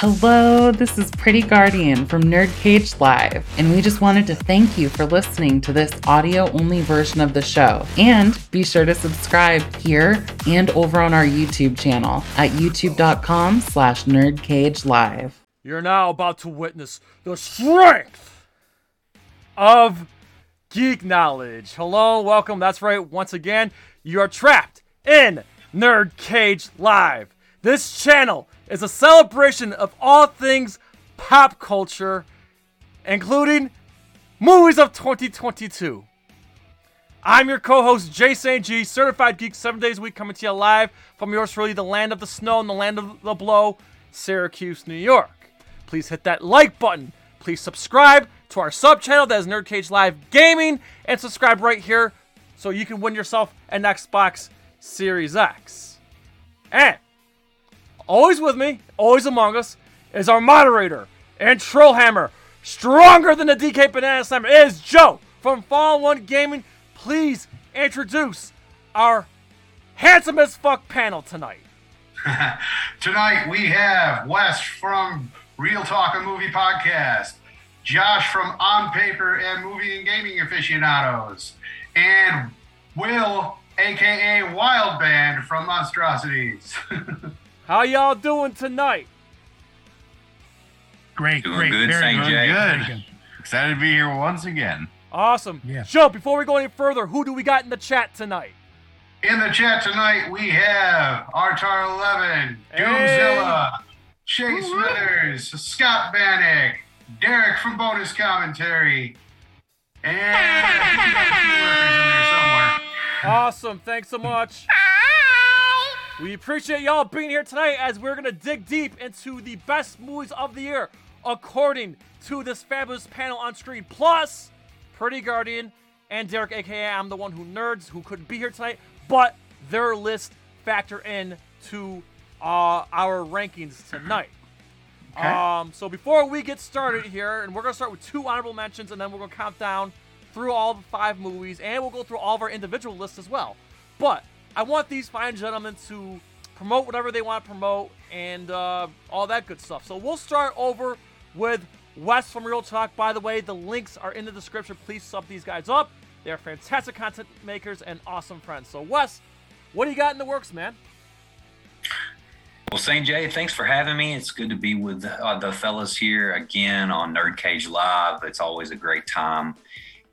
Hello, this is Pretty Guardian from Nerd Cage Live, and we just wanted to thank you for listening to this audio only version of the show. And be sure to subscribe here and over on our YouTube channel at youtube.com slash nerdcagelive. You're now about to witness the strength of geek knowledge. Hello, welcome. That's right. Once again, you are trapped in Nerd Cage Live. This channel is a celebration of all things pop culture, including movies of 2022. I'm your co-host Jay St. G, certified geek, seven days a week, coming to you live from yours truly, the land of the snow and the land of the blow, Syracuse, New York. Please hit that like button. Please subscribe to our sub channel that is Nerd Cage Live Gaming, and subscribe right here so you can win yourself an Xbox Series X. And always with me, always among us, is our moderator and Trollhammer, stronger than the DK Banana Slammer, is Joe from Fall One Gaming. Please introduce our handsome as fuck panel tonight. Tonight we have Wes from Real Talk a Movie Podcast, Josh from On Paper and Movie and Gaming Aficionados, and Will, aka Wild Band from Monstrosities. How y'all doing tonight? Great, Doing great, good, very good, very Good. good. Excited to be here once again. Awesome. Yeah. Joe, before we go any further, who do we got in the chat tonight? In the chat tonight we have Artar11, Doomzilla, Shay Smithers, Scott Bannock, Derek from Bonus Commentary, and I think we got a few workers in there somewhere. Awesome. Thanks so much. We appreciate y'all being here tonight as we're going to dig deep into the best movies of the year according to this fabulous panel on screen. Plus, Pretty Guardian and Derek, aka I'm the one who nerds, who couldn't be here tonight, but their list factor in to uh, our rankings tonight. Okay. Um, so before we get started here, and we're gonna start with two honorable mentions, and then we're gonna count down through all the five movies, and we'll go through all of our individual lists as well. But I want these fine gentlemen to promote whatever they want to promote and uh, all that good stuff. So we'll start over with Wes from Real Talk. By the way, the links are in the description. Please sub these guys up. They're fantastic content makers and awesome friends. So Wes, what do you got in the works, man? Well, St. Jay, thanks for having me. It's good to be with uh, the fellas here again on Nerd Cage Live. It's always a great time.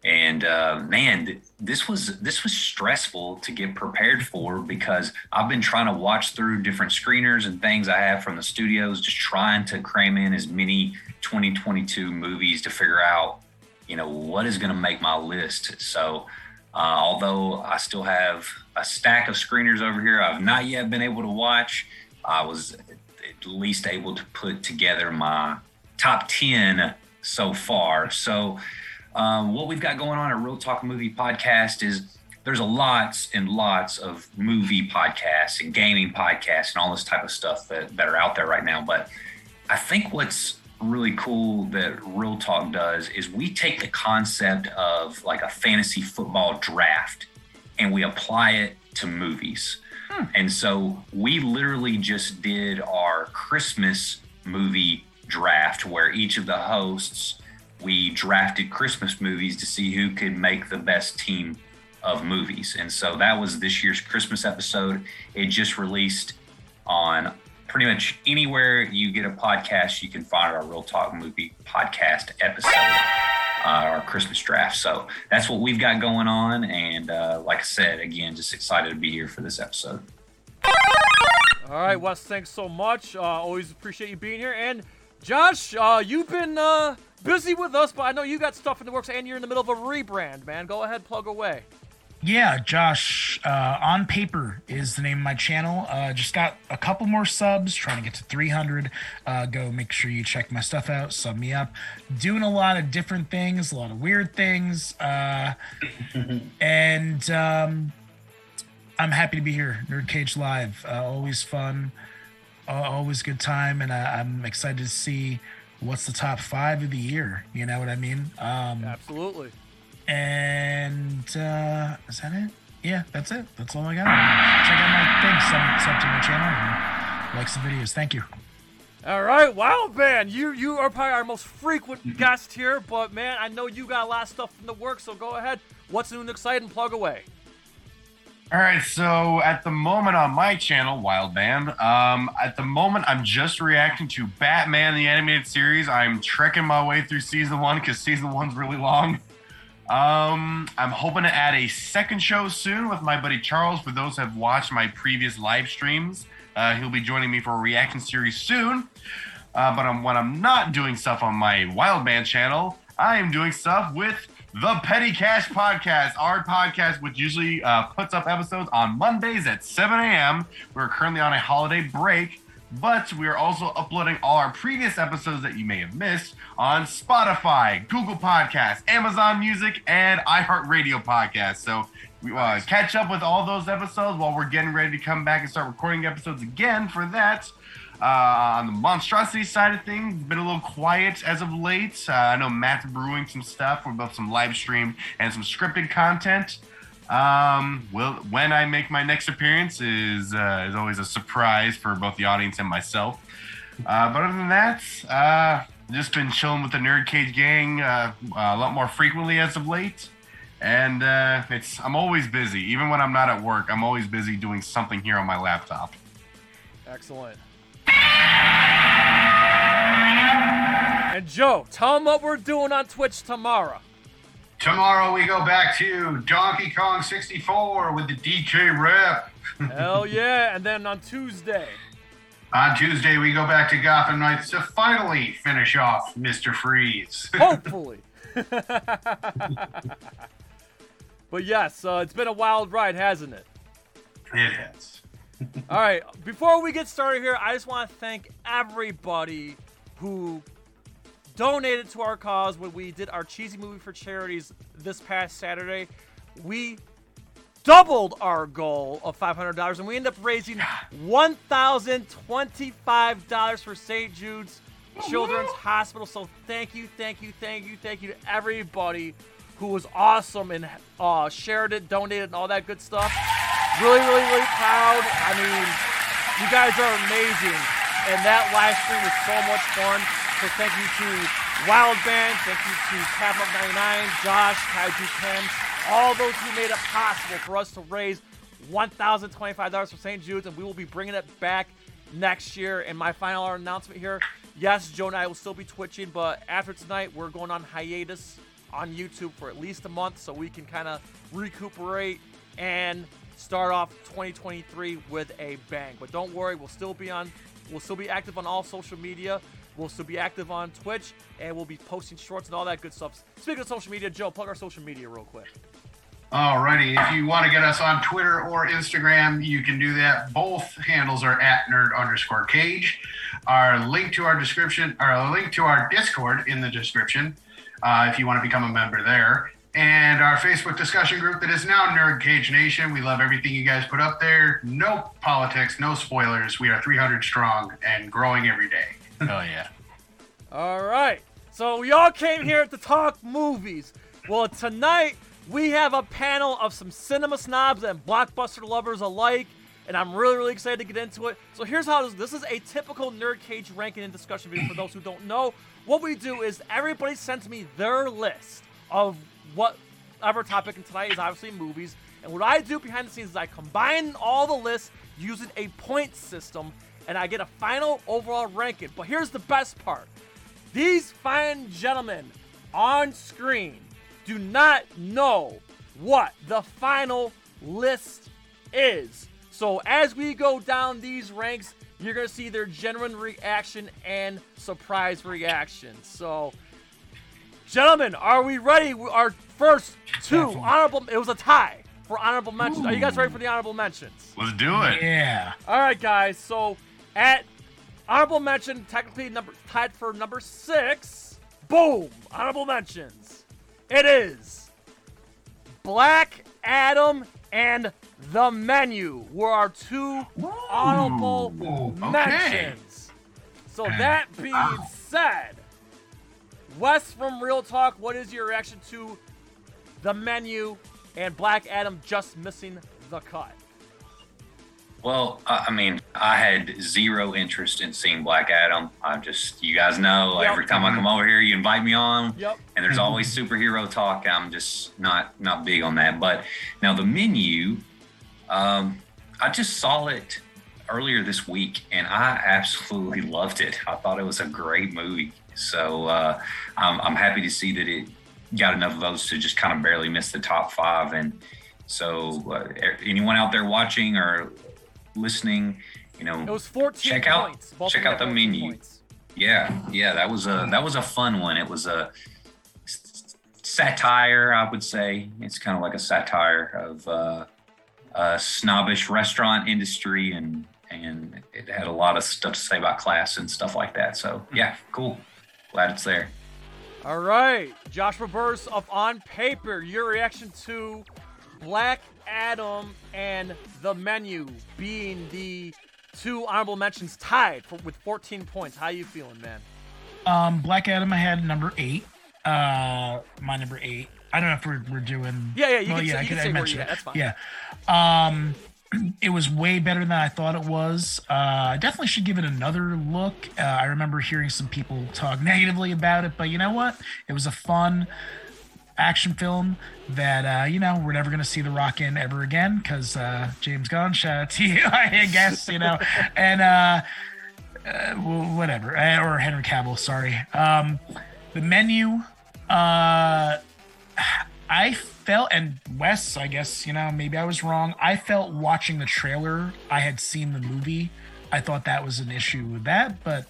And uh, man, th- this was this was stressful to get prepared for because I've been trying to watch through different screeners and things I have from the studios, just trying to cram in as many 2022 movies to figure out, you know, what is going to make my list. So, uh, although I still have a stack of screeners over here, I've not yet been able to watch. I was at least able to put together my top 10 so far. So, um, what we've got going on at Real Talk Movie Podcast is there's a lots and lots of movie podcasts and gaming podcasts and all this type of stuff that, that are out there right now. But I think what's really cool that Real Talk does is we take the concept of like a fantasy football draft and we apply it to movies. And so we literally just did our Christmas movie draft where each of the hosts we drafted Christmas movies to see who could make the best team of movies. And so that was this year's Christmas episode. It just released on pretty much anywhere you get a podcast, you can find our Real Talk Movie podcast episode, uh, our Christmas draft. So that's what we've got going on. And uh, like I said, again, just excited to be here for this episode. All right, Wes, thanks so much. Uh, always appreciate you being here. And Josh, uh, you've been uh, busy with us, but I know you got stuff in the works and you're in the middle of a rebrand, man. Go ahead, plug away. Yeah, Josh, uh, on paper is the name of my channel. Uh, just got a couple more subs, trying to get to 300. Uh, go make sure you check my stuff out, sub me up. Doing a lot of different things, a lot of weird things. Uh, and um, I'm happy to be here. Nerd Cage Live, uh, always fun, uh, always good time, and I, I'm excited to see what's the top five of the year. You know what I mean? Um, Absolutely. and uh, is that it? Yeah, that's it. That's all I got. Check out my thing, sub, sub to my channel, and like some videos. Thank you. All right, Wild Man, you you are probably our most frequent guest here, but man, I know you got a lot of stuff in the works, so go ahead. What's new and exciting? Plug away. All right, so at the moment on my channel, Wild Band, um, at the moment I'm just reacting to Batman the animated series. I'm trekking my way through season one because season one's really long. Um, I'm hoping to add a second show soon with my buddy Charles. For those who have watched my previous live streams, uh, he'll be joining me for a reaction series soon. Uh, but I'm, when I'm not doing stuff on my Wild Band channel, I am doing stuff with the Petty Cash Podcast, our podcast, which usually uh, puts up episodes on Mondays at 7 a.m. We're currently on a holiday break, but we are also uploading all our previous episodes that you may have missed on Spotify, Google Podcasts, Amazon Music, and iHeartRadio Podcasts. So we uh, catch up with all those episodes while we're getting ready to come back and start recording episodes again for that. Uh, on the monstrosity side of things, been a little quiet as of late. Uh, I know Matt's brewing some stuff for both some live stream and some scripted content. Um, when I make my next appearance is uh, is always a surprise for both the audience and myself. Uh, but other than that, uh, just been chilling with the Nerd Cage gang uh, a lot more frequently as of late. And it's I'm always busy, even when I'm not at work. I'm always busy doing something here on my laptop. Excellent. And Joe, tell them what we're doing on Twitch tomorrow. Tomorrow we go back to Donkey Kong 64 with the DK Rap. Hell yeah! And then on Tuesday, On Tuesday we go back to Gotham Knights to finally finish off Mr. Freeze. hopefully. but yes, uh, it's been a wild ride, hasn't it? it has. All right, before we get started here, I just want to thank everybody who donated to our cause when we did our cheesy movie for charities this past Saturday. We doubled our goal of $500 and we ended up raising $1,025 for St. Jude's Children's Hospital. So thank you, thank you, thank you, thank you to everybody who was awesome and uh, shared it, donated, and all that good stuff. Really, really, really proud. I mean, you guys are amazing. And that live stream was so much fun. So thank you to Wild Band, thank you to Captain 99, Josh, Kaiju Ken, all those who made it possible for us to raise $1,025 for St. Jude's, and we will be bringing it back next year. And my final announcement here yes, Joe and I will still be twitching, but after tonight, we're going on hiatus on YouTube for at least a month so we can kind of recuperate and start off 2023 with a bang. But don't worry, we'll still be on we'll still be active on all social media. We'll still be active on Twitch and we'll be posting shorts and all that good stuff. Speaking of social media, Joe, plug our social media real quick. Alrighty, if you want to get us on Twitter or Instagram, you can do that. Both handles are at nerd underscore cage. Our link to our description, our link to our Discord in the description, uh, if you want to become a member there. And our Facebook discussion group that is now Nerd Cage Nation. We love everything you guys put up there. No politics, no spoilers. We are 300 strong and growing every day. Oh yeah. All right. So we all came here to talk movies. Well, tonight we have a panel of some cinema snobs and blockbuster lovers alike, and I'm really, really excited to get into it. So here's how this, this is a typical Nerd Cage ranking and discussion video for those who don't know. What we do is everybody sends me their list of whatever topic, and tonight is obviously movies. And what I do behind the scenes is I combine all the lists using a point system, and I get a final overall ranking. But here's the best part these fine gentlemen on screen do not know what the final list is. So as we go down these ranks, you're going to see their genuine reaction and surprise reaction. So, gentlemen, are we ready? Our first two Definitely. honorable. It was a tie for honorable mentions. Are you guys ready for the honorable mentions? Let's do it. Yeah. All right, guys. So at honorable mention, technically number tied for number six. Boom! Honorable mentions. It is Black Adam and The Menu were our two honorable okay. mentions. So that being said, Wes from Real Talk, what is your reaction to The Menu and Black Adam just missing the cut? Well, I mean, I had zero interest in seeing Black Adam. I'm just, you guys know, Yep. every time I come over here, you invite me on, Yep. and there's always superhero talk. I'm just not not big on that. But now the menu, um, I just saw it earlier this week, and I absolutely loved it. I thought it was a great movie. So uh, I'm, I'm happy to see that it got enough votes to just kind of barely miss the top five. And so, uh, anyone out there watching or listening, you know, It was 14 Check out-. Check out the got 14 menu. points. yeah, yeah, that was a that was a fun one. It was a satire, I would say. It's kind of like a satire of uh, a snobbish restaurant industry, and and it had a lot of stuff to say about class and stuff like that. So yeah, cool. Glad it's there. All right, Joshua Burrs of On Paper, your reaction to Black Adam and the menu being the two honorable mentions tied for, with 14 points. How you feeling, man? Um, Black Adam, I had number eight. Uh, my number eight. I don't know if we're, we're doing. Yeah, yeah, you well, can yeah, say- I can I say where you it. at, that's fine. Yeah. Um, it was way better than I thought it was. Uh, I definitely should give it another look. Uh, I remember hearing some people talk negatively about it, but you know what? It was a fun action film that uh, you know we're never gonna see the Rock in ever again because uh, James Gunn. Shout out to you, I guess you know, and uh, uh, whatever, uh, or Henry Cavill. Sorry. Um, the menu. Uh, I felt, and Wes, I guess, you know, maybe I was wrong. I felt watching the trailer, I had seen the movie. I thought that was an issue with that, but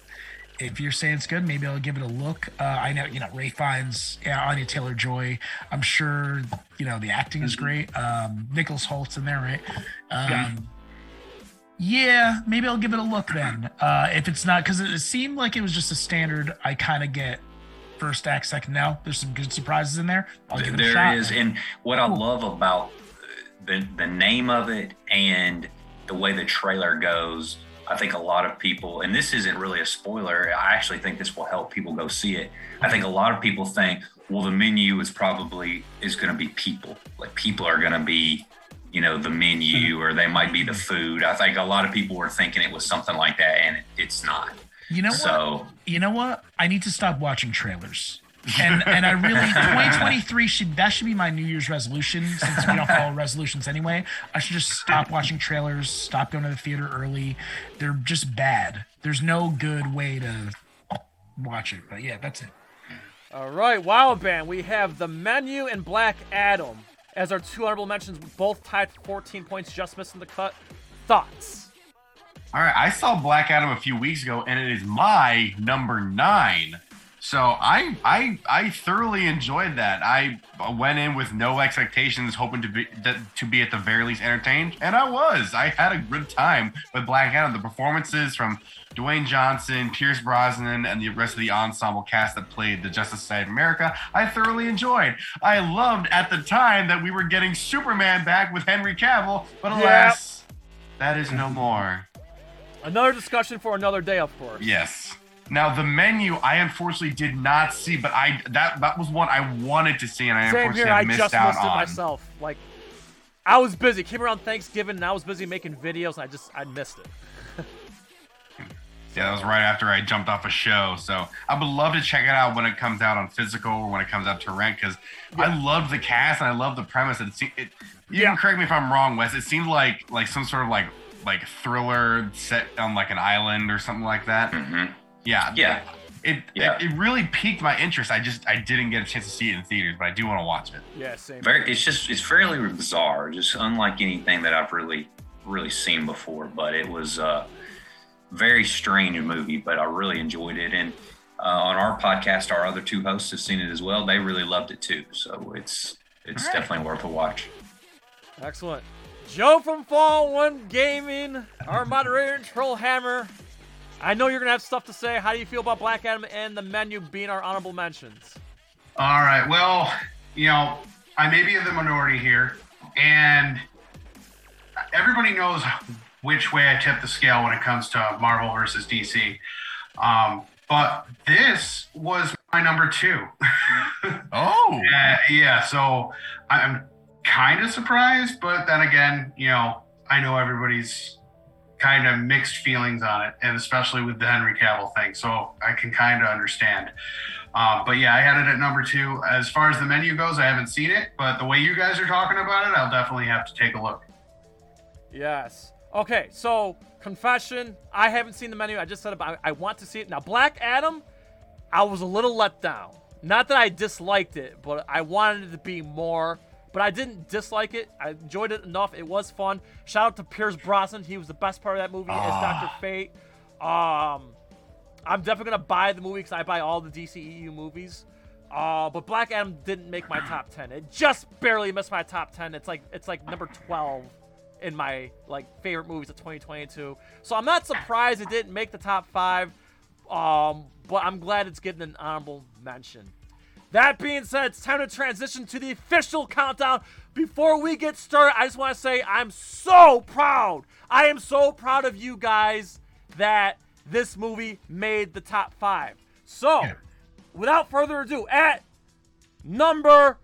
if you're saying it's good, maybe I'll give it a look. Uh, I know, you know, Ralph Fiennes, yeah, Anya Taylor Joy. I'm sure, you know, the acting is great. Um, Nicholas Hoult's in there, right? Um, yeah, maybe I'll give it a look then. Uh, if it's not, because it seemed like it was just a standard. I kind of get first act, second. now. there's some good surprises in there. I'll give it a shot. is, and what I love about the the name of it and the way the trailer goes, I think a lot of people, and this isn't really a spoiler. I actually think this will help people go see it. I think a lot of people think, well, the menu is probably is going to be people. Like people are going to be, you know, the menu, mm-hmm. or they might be the food. I think a lot of people were thinking it was something like that, and it's not. You know what? So you know what? I need to stop watching trailers. And and I really 2023 should that should be my New Year's resolution since we don't follow resolutions anyway. I should just stop watching trailers, stop going to the theater early. They're just bad. There's no good way to watch it. But yeah, that's it. All right, Wild Band, we have the menu and Black Adam as our two honorable mentions, both tied 14 points, just missing the cut. Thoughts? All right, I saw Black Adam a few weeks ago, and it is my number nine. So I I I thoroughly enjoyed that. I went in with no expectations, hoping to be to be at the very least entertained, and I was. I had a good time with Black Adam. The performances from Dwayne Johnson, Pierce Brosnan, and the rest of the ensemble cast that played the Justice Society of America, I thoroughly enjoyed. I loved at the time that we were getting Superman back with Henry Cavill, but alas, that is no more. Another discussion for another day, of course. Yes. Now the menu, I unfortunately did not see, but I that that was one I wanted to see, and I Same unfortunately here, I missed just out missed it on. myself. Like, I was busy. Came around Thanksgiving, and I was busy making videos, and I just, I missed it. Yeah, that was right after I jumped off a show. So I would love to check it out when it comes out on physical or when it comes out to rent because I loved the cast and I love the premise. It, se- it you Yeah. can correct me if I'm wrong, Wes. It seemed like like some sort of like like thriller set on like an island or something like that. mhm. Yeah, yeah, It, Yeah. it it really piqued my interest. I just I didn't get a chance to see it in theaters, but I do want to watch it. Yeah, same. very it's just it's fairly bizarre just unlike anything that i've really really seen before but it was a very strange movie but i really enjoyed it and uh, on our podcast our other two hosts have seen it as well they really loved it too so it's it's All right. definitely worth a watch Excellent. Joe from Fall One Gaming, our moderator, Trollhammer. I know you're gonna have stuff to say. How do you feel about Black Adam and the menu being our honorable mentions? All right. Well, you know, I may be in the minority here, and everybody knows which way I tip the scale when it comes to Marvel versus DC. Um, but this was my number two. Oh, Uh, yeah, so I'm kind of surprised, but then again, you know, I know everybody's kind of mixed feelings on it, and especially with the Henry Cavill thing. So I can kind of understand. Uh, but yeah, I had it at number two. As far as the menu goes, I haven't seen it, but the way you guys are talking about it, I'll definitely have to take a look. Yes. Okay, so confession, I haven't seen the menu. I just said about I want to see it. Now, Black Adam, I was a little let down. Not that I disliked it, but I wanted it to be more. But I didn't dislike it. I enjoyed it enough. It was fun. Shout out to Pierce Brosnan. He was the best part of that movie as Doctor Fate. Um, I'm definitely gonna buy the movie because I buy all the DCEU movies. Uh, but Black Adam didn't make my top ten. It just barely missed my top ten. It's like it's like number twelve in my like favorite movies of 2022. So I'm not surprised it didn't make the top five. Um, but I'm glad it's getting an honorable mention. That being said, it's time to transition to the official countdown. Before we get started, I just want to say I'm so proud. I am so proud of you guys that this movie made the top five. So, without further ado, at number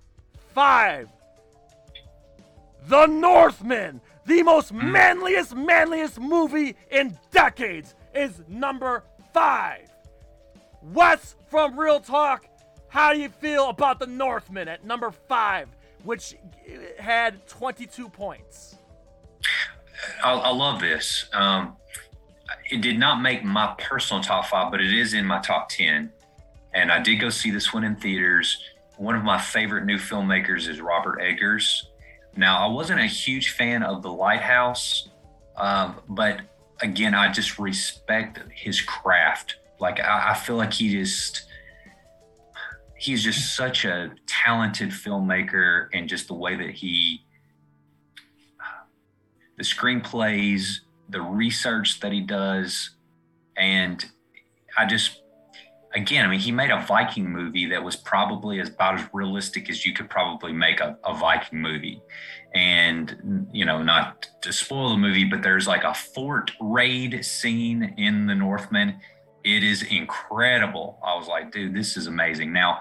five, The Northman, the most hmm. manliest, manliest movie in decades, is number five. Wes from Real Talk, how do you feel about The Northman at number five, which had 22 points? I, I love this. Um, it did not make my personal top five, but it is in my top 10. And I did go see this one in theaters. One of my favorite new filmmakers is Robert Eggers. Now, I wasn't a huge fan of The Lighthouse, um, but again, I just respect his craft. Like, I, I feel like he just, he's just such a talented filmmaker and just the way that he, uh, the screenplays, the research that he does, and I just again, I mean, he made a Viking movie that was probably about as realistic as you could probably make a, a Viking movie. And, you know, not to spoil the movie, but there's like a fort raid scene in The Northman. It is incredible. I was like, dude, this is amazing. Now,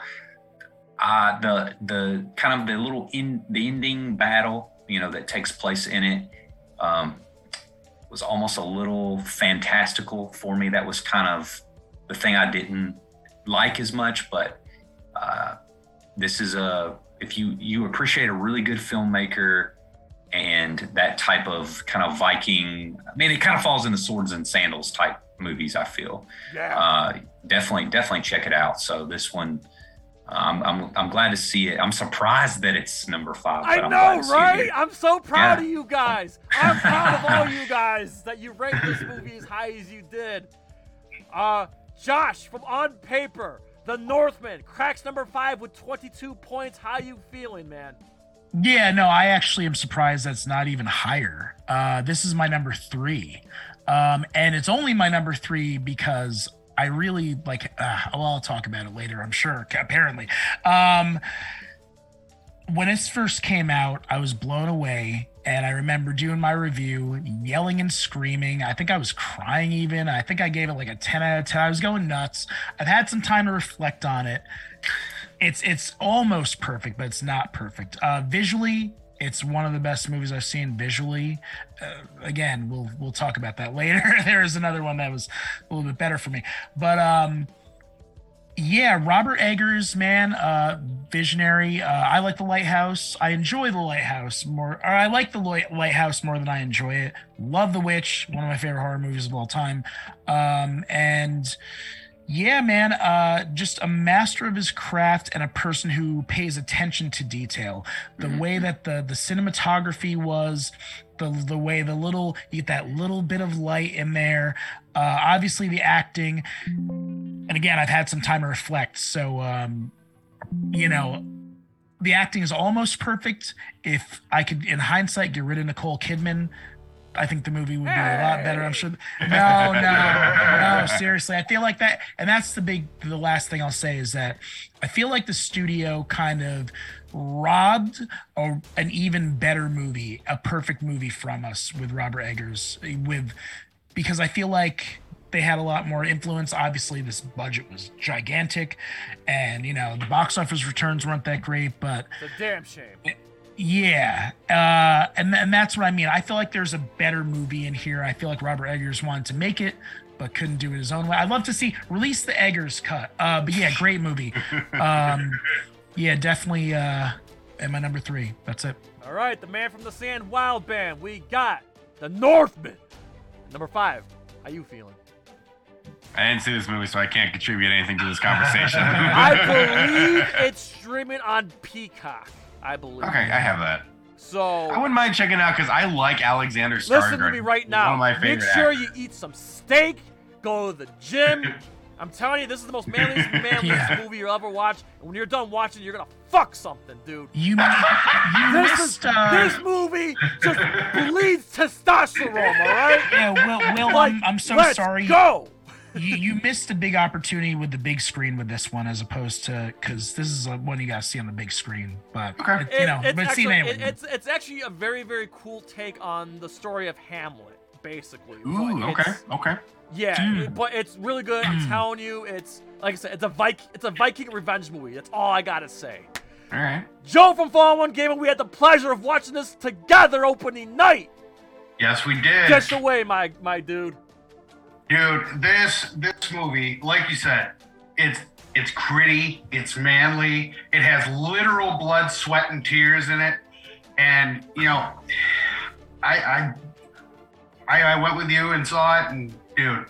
uh, the the kind of the little in the ending battle, you know, that takes place in it, um, was almost a little fantastical for me. That was kind of the thing I didn't like as much, but uh, this is a if you you appreciate a really good filmmaker and that type of kind of Viking, I mean, it kind of falls in the swords and sandals type movies. I feel Yeah. uh, definitely definitely check it out. So this one. I'm, I'm, I'm glad to see it. I'm surprised that it's number five. I but I'm know, to see right? I'm so proud Yeah. of you guys. I'm proud of all you guys that you ranked this movie as high as you did. Uh, Josh from On Paper, The Northman, cracks number five with 22 points. How you feeling, man? Yeah, no, I actually am surprised that's not even higher. Uh, this is my number three. Um, and it's only my number three because I really like, uh, well, I'll talk about it later, I'm sure, apparently. Um, when it first came out, I was blown away. And I remember doing my review, yelling and screaming. I think I was crying even. I think I gave it like a 10 out of 10. I was going nuts. I've had some time to reflect on it it's it's almost perfect, but it's not perfect. Uh, visually, it's one of the best movies I've seen visually. Uh, again, we'll we'll talk about that later. there is another one that was a little bit better for me, but um, yeah, Robert Eggers, man, uh, visionary. Uh, I like the Lighthouse. I enjoy the Lighthouse more, or I like the Lighthouse more than I enjoy it. Love The Witch, one of my favorite horror movies of all time, um, and yeah, man, uh, just a master of his craft and a person who pays attention to detail. The way that the the cinematography was, the the way the little you get that little bit of light in there. Uh, obviously, the acting, and again, I've had some time to reflect, so um, you know. The acting is almost perfect. If I could, in hindsight, get rid of Nicole Kidman, I think the movie would be a lot better. I'm sure. No, no. Seriously, I feel like that, and that's the big, the last thing I'll say is that I feel like the studio kind of robbed a, an even better movie, a perfect movie from us with Robert Eggers, with because I feel like they had a lot more influence. Obviously, this budget was gigantic, and you know the box office returns weren't that great, but It's a damn shame. Yeah, uh, and and that's what I mean. I feel like there's a better movie in here. I feel like Robert Eggers wanted to make it, but couldn't do it his own way. I'd love to see release the Eggers cut. Uh, but yeah, great movie. Um, yeah, definitely. Uh, at my number three. That's it. All right, the man from the sand wild band. We got the Northman. Number five. How you feeling? I didn't see this movie, so I can't contribute anything to this conversation. I believe it's streaming on Peacock. I believe. okay, I have that. So I wouldn't mind checking out because I like Alexander Skarsgård. listen to me right now. One of my favorite Make sure actors. you eat some steak. Go to the gym. I'm telling you, this is the most manliest, manliest Yeah. movie you'll ever watch. And when you're done watching, you're gonna fuck something, dude. You, you This is. Uh, this movie just bleeds testosterone. All right. yeah, Will. Will, Like, I'm, I'm so let's sorry. Go. you, you missed a big opportunity with the big screen with this one, as opposed to because this is a one you gotta see on the big screen. But Okay. it- you know, it's, but actually, see it anyway. it- it's it's actually a very very cool take on the story of Hamlet, basically. Ooh, But okay, okay. Yeah, Mm. but it's really good. I'm telling you, it's like I said, it's a Viking, it's a Viking revenge movie. That's all I gotta say. All right. Joe from Fallen One Gaming, we had the pleasure of watching this together opening night. Yes, we did. Get away, my my dude. Dude, this this movie, like you said, it's it's gritty, it's manly, it has literal blood, sweat, and tears in it. And you know, I I I, I went with you and saw it, and dude,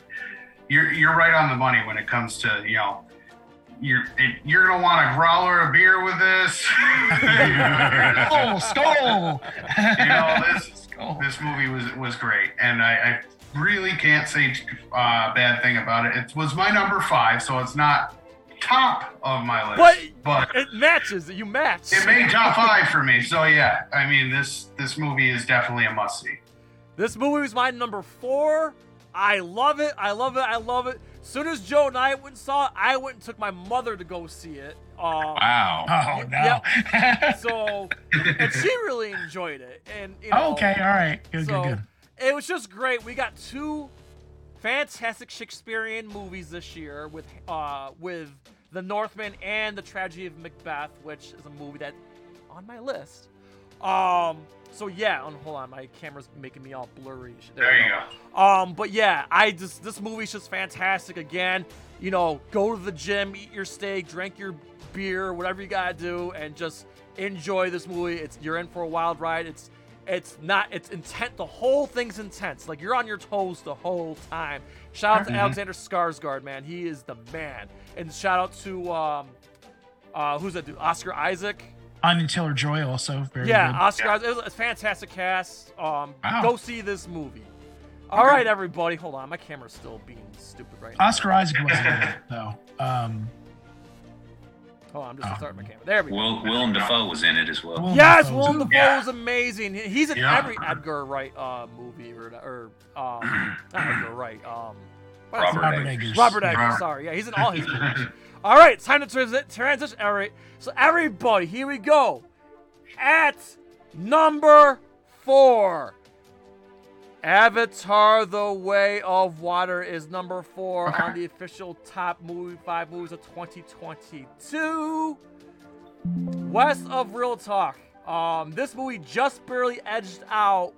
you're you're right on the money when it comes to you know. You're you're gonna want a growler of beer with this. oh, skull! you know this Skull. this movie was was great, and I, I really can't say uh, bad thing about it. It was my number five, so it's not top of my But list, but, it matches. You match. it made top five for me. So yeah, I mean this this movie is definitely a must see. This movie was my number four. I love it. I love it. I love it. Soon as Joe and I went and saw it, I went and took my mother to go see it. Um, Wow. Oh no. so, and she really enjoyed it. And you know, okay, all right, good, so good, good. it was just great. We got two fantastic Shakespearean movies this year with uh with The Northman and The Tragedy of Macbeth, which is a movie that's on my list. Um. So yeah, on, hold on, my camera's making me all blurry. There we you go. um, but yeah, I just this movie's just fantastic. Again, you know, go to the gym, eat your steak, drink your beer, whatever you gotta do, and just enjoy this movie. It's you're in for a wild ride. It's it's not it's intent. The whole thing's intense. Like you're on your toes the whole time. Shout out to Alexander Skarsgård, man. He is the man. And shout out to um, uh, who's that dude? Oscar Isaac. Anya Taylor Joy also very Yeah, good. Oscar. Isaac. It was a fantastic cast. Um, Wow. go see this movie. All right, everybody. Hold on, my camera's still being stupid right now. Oscar Isaac wasn't in it though. Um, Hold on, I'm just starting my camera. There we go. Will Willem Dafoe was in it as well. Willem Yes, Dafoe's Willem. Dafoe Yeah. is amazing. He's in Yeah. every Edgar Wright uh, movie or or um, not Edgar Wright. Um, what is Robert it? Robert Eggers. Eggers. Robert Eggers. Sorry, yeah, he's in all his movies. All right, time to transi- transition. All right, so everybody, here we go. At number four, Avatar: The Way of Water is number four Okay. on the official top movie five movies of 2022. West of Real Talk. Um, this movie just barely edged out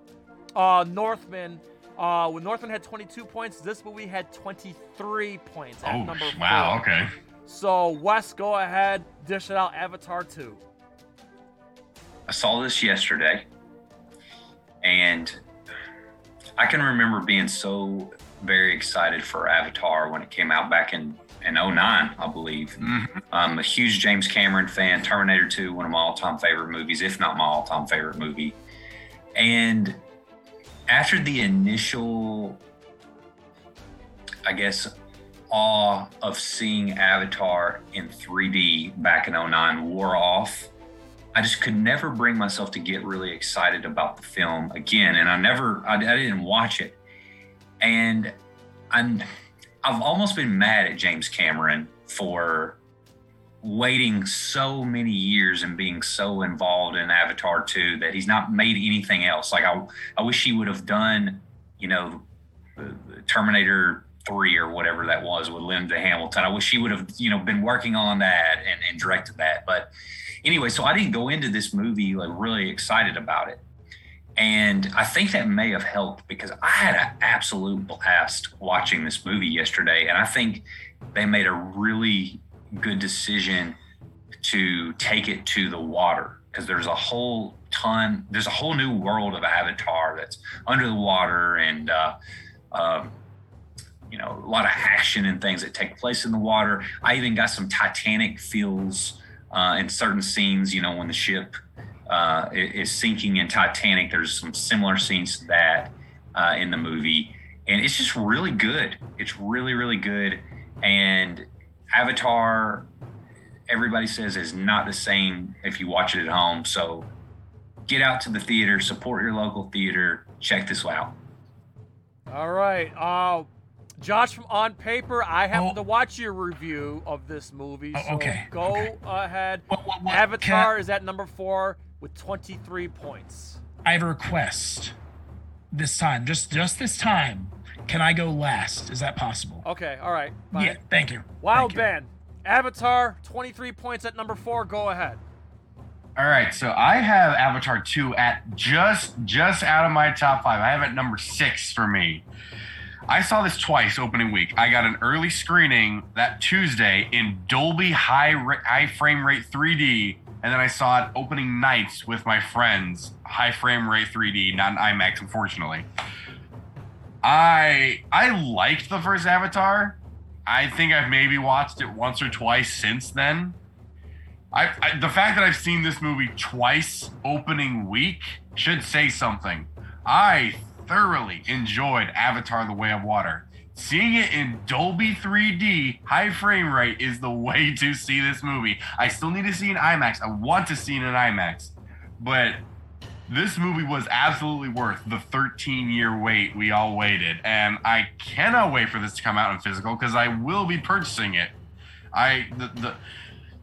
uh, Northman. Uh, when Northman had 22 points, this movie had 23 points at Oh, wow. Okay. So Wes, go ahead, dish it out. Avatar 2. I saw this yesterday, and I can remember being so very excited for Avatar when it came out back in in 09, I believe. Mhm. I'm a huge James Cameron fan. Terminator 2, one of my all-time favorite movies, if not my all-time favorite movie. And after the initial, I guess, awe of seeing Avatar in 3D back in 09 wore off, I just could never bring myself to get really excited about the film again. And I never, I, I didn't watch it. And I'm, I've almost been mad at James Cameron for waiting so many years and being so involved in Avatar 2 that he's not made anything else. Like I, I wish he would have done, you know, Terminator 3 or whatever that was with Linda Hamilton. I wish she would have, you know, been working on that and, and directed that. But anyway, so I didn't go into this movie like really excited about it. And I think that may have helped because I had an absolute blast watching this movie yesterday. And I think they made a really good decision to take it to the water because there's a whole ton, there's a whole new world of Avatar that's under the water and, uh, um, you know, a lot of action and things that take place in the water. I even got some Titanic feels uh, in certain scenes, you know, when the ship uh, is sinking in Titanic. There's some similar scenes to that uh, in the movie, and it's just really good. It's really, really good. And Avatar, everybody says is not the same if you watch it at home. So get out to the theater, support your local theater, check this out. All right. Uh, Josh from On Paper, I happened Oh. to watch your review of this movie. Oh, okay, go okay. ahead. What- what- what- Avatar can is at number four with 23 points. I, I have a request. This time, just just this time, can I go last? Is that possible? Okay. All right. Fine. Yeah. Thank you. Wild Thank you. Ben. Avatar, 23 points at number four. Go ahead. All right, so I have Avatar 2 at just just out of my top five. I have it number six for me. I saw this twice opening week. I got an early screening that Tuesday in Dolby high high frame rate 3D, and then I saw it opening nights with my friends, high frame rate 3D, not in IMAX, unfortunately. I I liked the first Avatar. I think I've maybe watched it once or twice since then. I, I the fact that I've seen this movie twice opening week should say something. I thoroughly enjoyed Avatar: The Way of Water. Seeing it in Dolby 3D, high frame rate is the way to see this movie. I still need to see in IMAX. I want to see it in IMAX, but this movie was absolutely worth the 13 year wait we all waited, and I cannot wait for this to come out in physical because I will be purchasing it. I the, the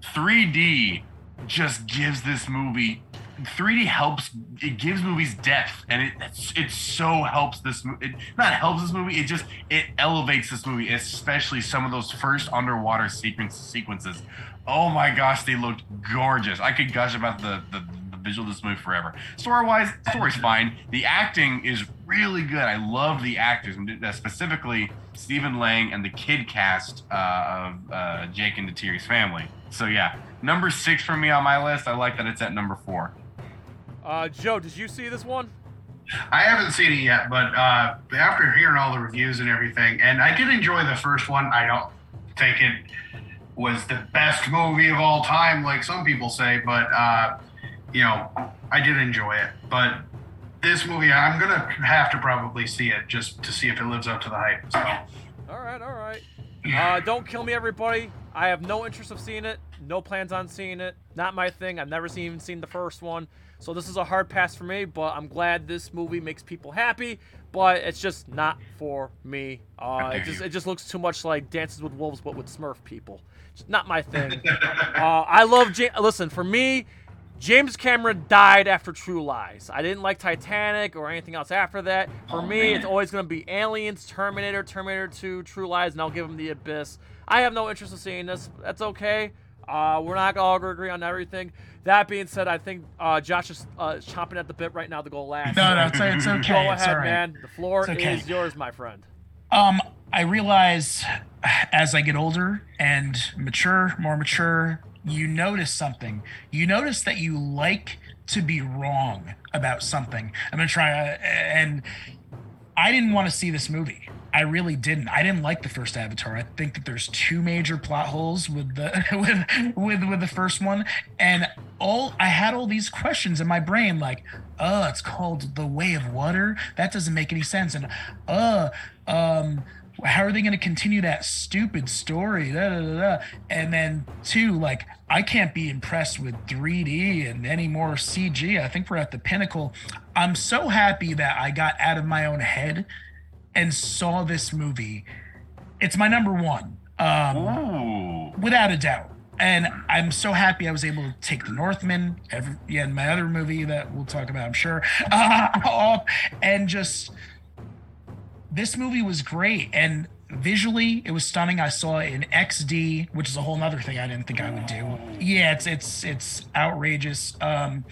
3D just gives this movie 3D helps it gives movies depth and it it so helps this it not helps this movie it just it elevates this movie especially some of those first underwater sequence sequences. Oh my gosh they looked gorgeous. I could gush about the the, the visual of this movie forever. Story wise story's fine. The acting is really good. I love the actors specifically Stephen Lang and the kid cast uh, of uh, Jake and the Neytiri's family. So yeah number six for me on my list. I like that it's at number four Uh, Joe, did you see this one? I haven't seen it yet, but uh, after hearing all the reviews and everything, and I did enjoy the first one. I don't think it was the best movie of all time, like some people say, but uh, you know, I did enjoy it. But this movie, I'm gonna have to probably see it just to see if it lives up to the hype. So. All right, all right. Uh, don't kill me, everybody. I have no interest of seeing it. No plans on seeing it. Not my thing. I've never seen, even seen the first one. So this is a hard pass for me. But I'm glad this movie makes people happy. But it's just not for me. Uh, it just it just looks too much like Dances with Wolves, but with Smurf people. It's not my thing. uh, I love. Listen, for me, James Cameron died after True Lies. I didn't like Titanic or anything else after that. For Oh, me, man. it's always going to be Aliens, Terminator, Terminator 2, True Lies, and I'll give him The Abyss. I have no interest in seeing this. That's okay. Uh, we're not all going to agree on everything. That being said, I think uh, Josh is uh, chomping at the bit right now to go last. No, no, it's, it's okay. Go it's ahead, right. man. The floor okay. is yours, my friend. Um, I realize as I get older and mature, more mature, you notice something. You notice that you like to be wrong about something. I'm gonna try, uh, and I didn't want to see this movie. I really didn't. I didn't like the first Avatar. I think that there's two major plot holes with the with with with the first one, and all I had all these questions in my brain, like, oh, it's called The Way of Water. That doesn't make any sense, and uh, um, how are they going to continue that stupid story? Da, da, da. And then two, like, I can't be impressed with 3D and any more CG. I think we're at the pinnacle. I'm so happy that I got out of my own head and saw this movie. It's my number one, um, without a doubt. And I'm so happy I was able to take the Northman, every, yeah, and my other movie that we'll talk about, I'm sure, uh, off, and just this movie was great. And visually it was stunning. I saw it in xd which is a whole nother thing i didn't think i would do. Yeah it's it's it's outrageous. Um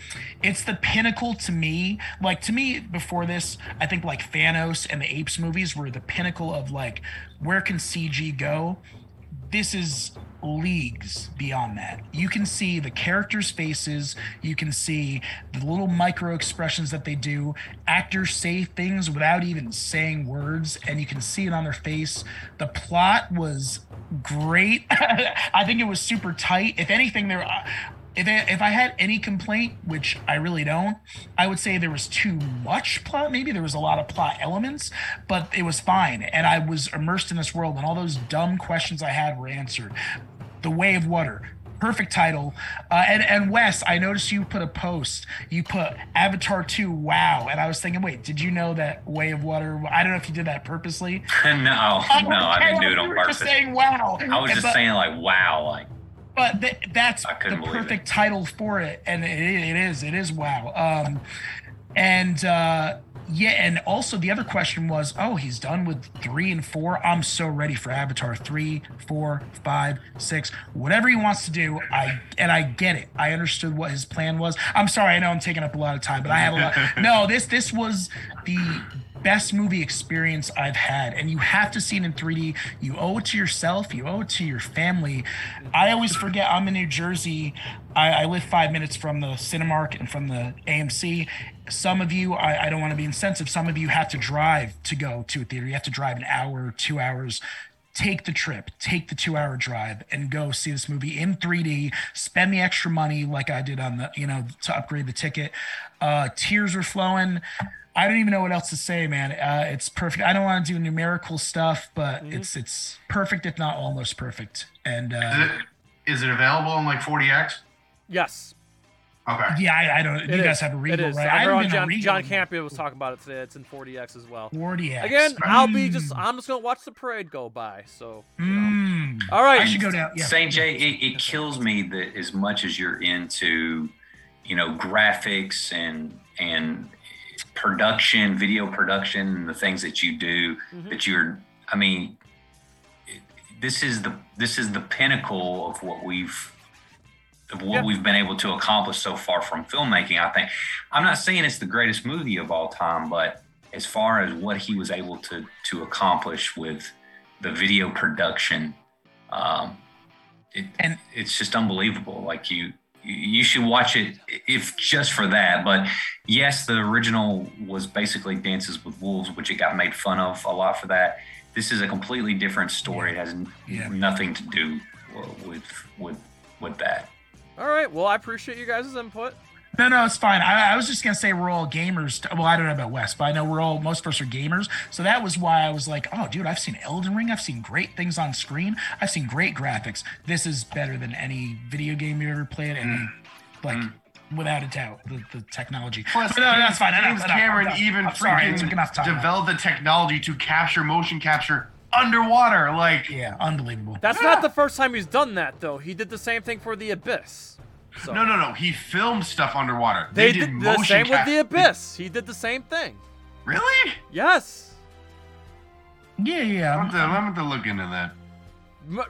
it's the pinnacle to me. Like to me before this i think like thanos and the apes movies were the pinnacle of like where can cg go? This is leagues beyond that. You can see the characters' faces, you can see the little micro expressions that they do. Actors say things without even saying words, and you can see it on their face. The plot was great. I think it was super tight. If anything, there. If I, if I had any complaint, which I really don't, I would say there was too much plot. Maybe there was a lot of plot elements, but it was fine. And I was immersed in this world, and all those dumb questions I had were answered. The Way of Water, perfect title. Uh, and and Wes, I noticed you put a post. You put Avatar 2 wow. And I was thinking, wait, did you know that Way of Water? I don't know if you did that purposely. no, no, I didn't do it on you were purpose. Just saying wow. I was just But- saying like wow, like but th- that's the perfect title for it and it, it is it is wow. Um and uh yeah and also the other question was oh he's done with three and four. I'm so ready for avatar three four five six whatever he wants to do. I and i get it. I understood what his plan was. I'm sorry i know i'm taking up a lot of time but i have a lot. No this this was the best movie experience I've had. And you have to see it in 3D. You owe it to yourself, you owe it to your family. I always forget I'm in New Jersey. I, I live five minutes from the Cinemark and from the AMC. Some of you, I, I don't want to be insensitive, some of you have to drive to go to a theater. You have to drive an hour, two hours take the trip, take the two hour drive and go see this movie in 3D, spend the extra money like I did on the, you know, to upgrade the ticket. Uh, tears were flowing. I don't even know what else to say, man. Uh, it's perfect. I don't want to do numerical stuff, but it's it's perfect, if not almost perfect. And Is uh, it, is it available in like 4DX? Yes, Okay. yeah, I, I don't. it you guys have a It Regal, is. right? I heard haven't on John, Regal John in Campia was talking about it today. It's in 4DX as well. 4DX. Again, I'll be Mm. just I'm just gonna watch the parade go by. So you know. Mm. all right, I should go down. Yeah. St. J, it, it kills me that as much as you're into, you know, graphics and and production, video production, and the things that you do, Mhm. that you're, I mean, this is the this is the pinnacle of what we've of what Yeah. we've been able to accomplish so far from filmmaking. I think I'm not saying it's the greatest movie of all time, but as far as what he was able to to accomplish with the video production, um, it, And- it's just unbelievable. Like you, you should watch it if just for that. But yes, the original was basically Dances with Wolves, which it got made fun of a lot for that. This is a completely different story. It has n- Yeah. nothing to do with with with that. all right. Well, I appreciate you guys' input. No, no, it's fine. I, I was just gonna say we're all gamers. Well, I don't know about Wes, but I know we're all most of us are gamers. So that was why I was like, oh, dude, I've seen Elden Ring. I've seen great things on screen. I've seen great graphics. This is better than any video game you ever played, and mm. like mm. without a doubt, the, the technology. Plus, But no, that's fine. James Enough, enough, Cameron I'm even I'm sorry, I took freaking enough time. developed the technology to capture motion capture underwater. Like, Yeah, unbelievable. That's not the first time he's done that, though. He did the same thing for the Abyss. So no, no, no. He filmed stuff underwater. they, They, did, did, the same with the Abyss. He did the same thing. Really? Yes, Yeah, yeah. I'm gonna, I'm gonna look into that.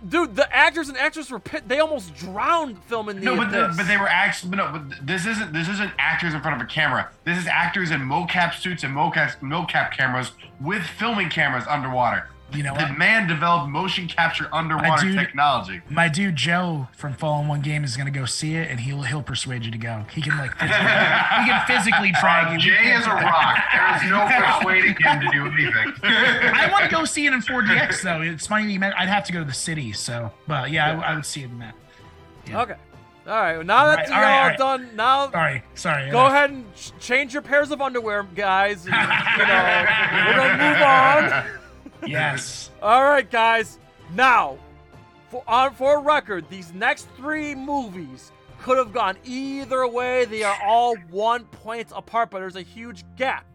Dude. The actors and actresses were pit. They almost drowned filming the No, but, the, but they were actually, no, but this isn't this isn't actors in front of a camera. This is actors in mocap suits and mocap mocap cameras with filming cameras underwater. You know the what? man developed motion capture underwater dude- technology. My dude Joe from Fallen One Game is gonna go see it, and he'll he'll persuade you to go. He can like physically, he can physically drag Uh, you. Jay is a rock. There is no persuading him to do anything. I want to go see it in 4DX though. It's funny that you meant I'd have to go to the city, so but yeah, I, I would see it in that. okay. All right. well, Now that Right, you're all right, all all right. done, now Sorry, sorry. go ahead and ch- change your pairs of underwear, guys. And, you know, we're gonna move on. Yes. All right, guys. Now, for on for record, these next three movies could have gone either way. They are all one point apart, but there's a huge gap.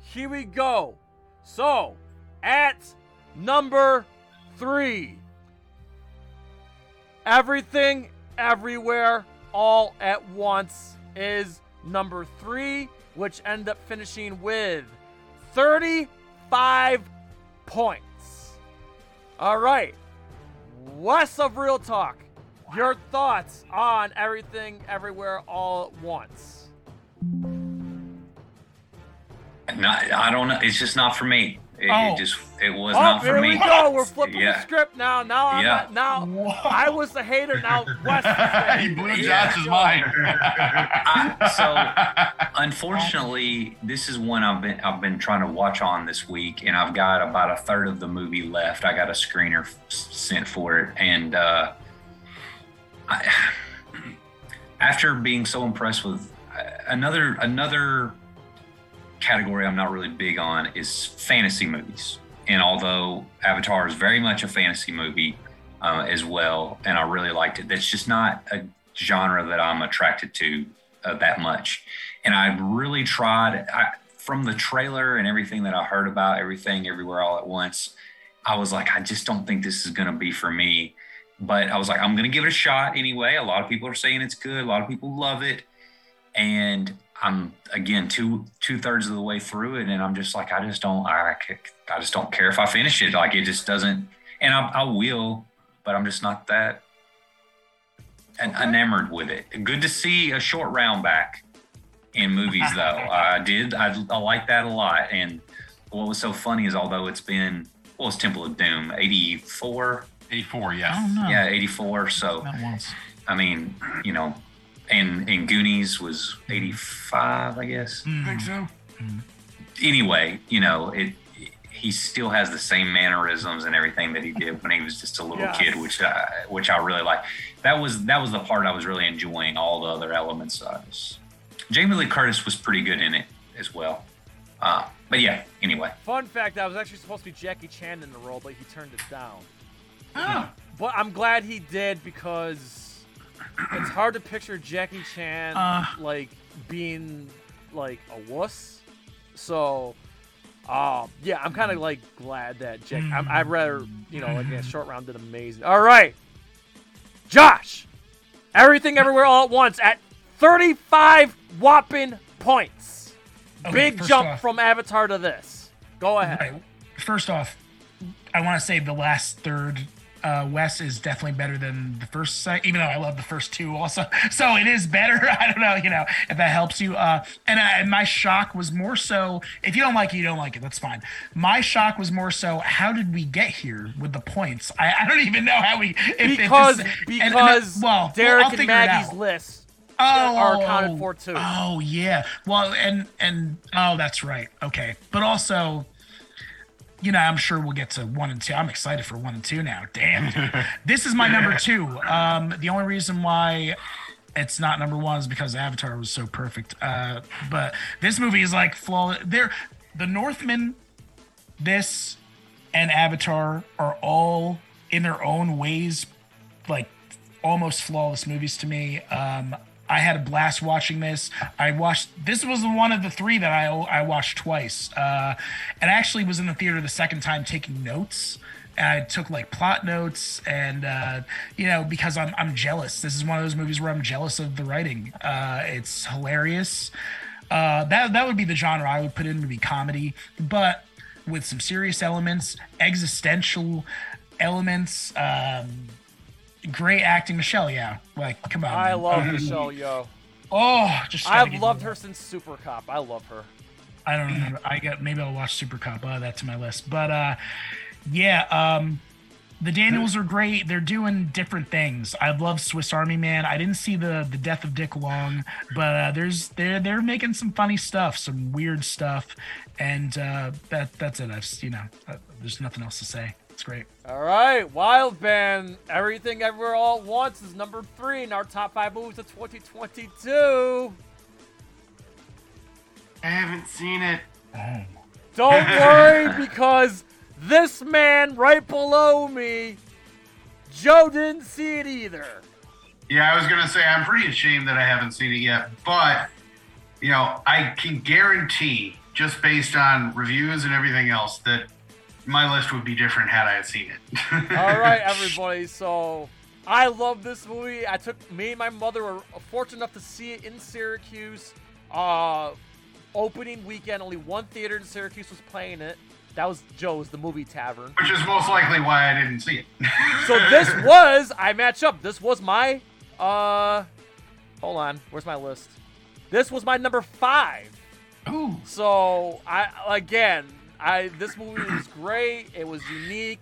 Here we go. So, at number three, everything, everywhere, all at once is number three, which ended up finishing with 35 points. All right. Wes of Real Talk, your thoughts on everything, everywhere, all at once. Not, I don't know. It's just not for me. It, Oh. it just it was Oh, not here for we me. go. We're flipping Yeah. the script now. Now I'm Yeah. not, now Whoa. I was the hater. Now Wes. he hater. blew Yeah. Josh's mind. I, so unfortunately, this is one I've been I've been trying to watch on this week, and I've got about a third of the movie left. I got a screener f- sent for it, and uh, I, after being so impressed with uh, another another category I'm not really big on is fantasy movies. And although Avatar is very much a fantasy movie uh, as well, and I really liked it, that's just not a genre that I'm attracted to uh, that much. And I really tried I, from the trailer and everything that I heard about everything everywhere all at once. I was like, I just don't think this is going to be for me. But I was like, I'm going to give it a shot anyway. A lot of people are saying it's good. A lot of people love it. And I'm again two two thirds of the way through it, and I'm just like, I just don't, I, I just don't care if I finish it. Like it just doesn't, and I, I will, but I'm just not that en- enamored with it. Good to see a short round back in movies, though. I did, I, I like that a lot. And what was so funny is, although it's been, well, it's Temple of Doom, 84, 84, I yes. don't know. yeah, 84. So I mean, you know, and and Goonies was 85, I guess I think so. anyway, you know, it he still has the same mannerisms and everything that he did when he was just a little Yes. kid, which I, which I really like. That was that was the part I was really enjoying. All the other elements, I was, Jamie Lee Curtis was pretty good in it as well. Uh, but yeah, anyway, Fun fact: I was actually supposed to be Jackie Chan in the role, but he turned it down. Oh. But I'm glad he did because it's hard to picture Jackie Chan Uh. like being like a wuss. So, um, yeah, I'm kind of like glad that Jack. I'm, I'd rather you know like a short round did amazing. All right, Josh, everything everywhere all at once at 35 whopping points. Okay, Big jump off- from Avatar to this. Go ahead. Right. First off, I want to say the last third, uh, Wes is definitely better than the first set, even though I love the first two also. So it is better. I don't know, you know, if that helps you. Uh, and, I, and my shock was more so, if you don't like it, you don't like it. That's fine. My shock was more so, how did we get here with the points? I, I don't even know how we. If, if because this- because and, well, Derek I'll and Maggie's out. lists oh, are accounted for too. Oh yeah. Well, and and oh, that's right. Okay, but also, you know, I'm sure we'll get to one and two. I'm excited for one and two now. Damn, this is my number two. Um, the only reason why it's not number one is because Avatar was so perfect. Uh, but this movie is like flawless. There, the Northman, this, and Avatar are all in their own ways, like almost flawless movies to me. Um, I had a blast watching this. I watched. This was one of the three that I I watched twice, uh, and I actually was in the theater the second time taking notes. I took like plot notes, and uh, you know because I'm I'm jealous. This is one of those movies where I'm jealous of the writing. Uh, it's hilarious. Uh, that that would be the genre I would put in would be comedy, but with some serious elements, existential elements. Um, great acting, Michelle. Yeah, like come on. I man. love Uh, Michelle Yeoh. Oh, just I've loved her since Super Cop. I love her. I don't remember. I got maybe I'll watch Super Cop. I'll add that to my list. But uh, yeah, um, the Daniels are great. They're doing different things. I love Swiss Army Man. I didn't see the the death of Dick Long, but uh, there's they're they're making some funny stuff, some weird stuff, and uh, that that's it. I've you know, uh, there's nothing else to say. It's great. All right, Wild Band. Everything Everywhere All at Once is number three in our top five movies of 2022. I haven't seen it. Don't worry, because this man right below me, Joe didn't see it either. Yeah, I was gonna say I'm pretty ashamed that I haven't seen it yet, but you know, I can guarantee, just based on reviews and everything else, that my list would be different had I had seen it. All right, everybody. So I love this movie. I took me and my mother were fortunate enough to see it in Syracuse. Uh, opening weekend, only one theater in Syracuse was playing it. That was Joe's, the movie tavern. Which is most likely why I didn't see it. So this was I match up. This was my uh hold on, where's my list? This was my number five. Ooh. So I again, I this movie was great. It was unique.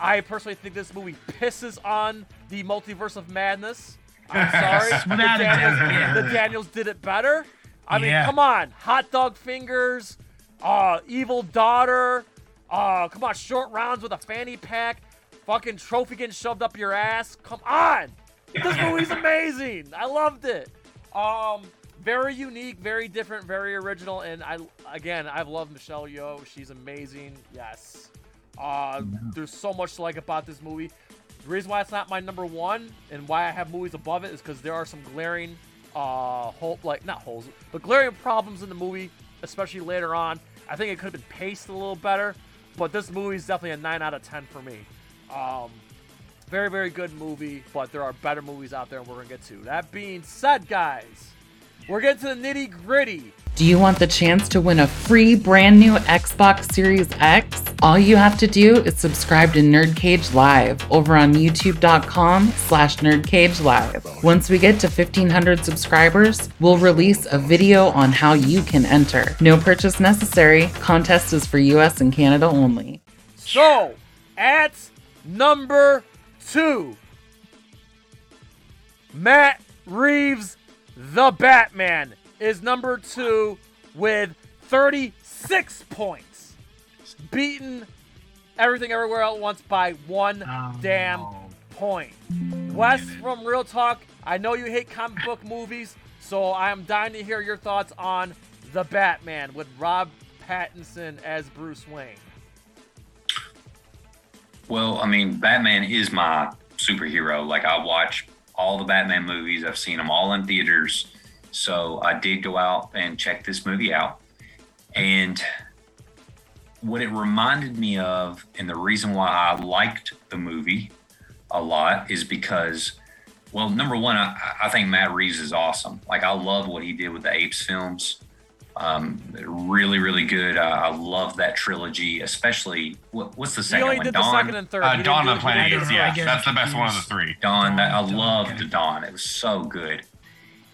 I personally think this movie pisses on the multiverse of madness. I'm sorry, the Without a doubt, Daniels, the Daniels did it better. I mean, Yeah. come on, hot dog fingers, uh, evil daughter, uh, come on, short rounds with a fanny pack, fucking trophy getting shoved up your ass. Come on, this movie's amazing. I loved it. Um, very unique, very different, very original, and I again, I've loved Michelle Yeoh. She's amazing. Yes. Uh, there's so much to like about this movie. The reason why it's not my number one and why I have movies above it is because there are some glaring, uh, hole, like not holes, but glaring problems in the movie, especially later on. I think it could have been paced a little better, but this movie is definitely a nine out of ten for me. Um, very, very good movie, but there are better movies out there, and we're gonna get to. That being said, guys, we're getting to the nitty gritty. Do you want the chance to win a free brand new Xbox Series X? All you have to do is subscribe to Nerdcage Live over on youtube.com slash nerdcage live. Once we get to 1500 subscribers, we'll release a video on how you can enter. No purchase necessary. Contest is for US and Canada only. So, at number two, Matt Reeves, the Batman, is number two with 36 points, beaten everything everywhere at once by one Oh, damn no. point. Wes from Real Talk, I know you hate comic book movies, so I'm dying to hear your thoughts on the Batman with Rob Pattinson as Bruce Wayne. Well, I mean, Batman is my superhero. Like I watch all the Batman movies. I've seen them all in theaters. So I did go out and check this movie out. And what it reminded me of, and the reason why I liked the movie a lot is because, well, number one, I, I think Matt Reeves is awesome. Like I love what he did with the Apes films. Um, really, really good. Uh, I love that trilogy, especially what, what's the He second only one? did the Dawn. second and third. He Uh, didn't Dawn do of the- the Planet he of didn't Apes. Yeah, that's it. the best one of the three. Dawn, that I Dawn, loved okay. Dawn. It was so good,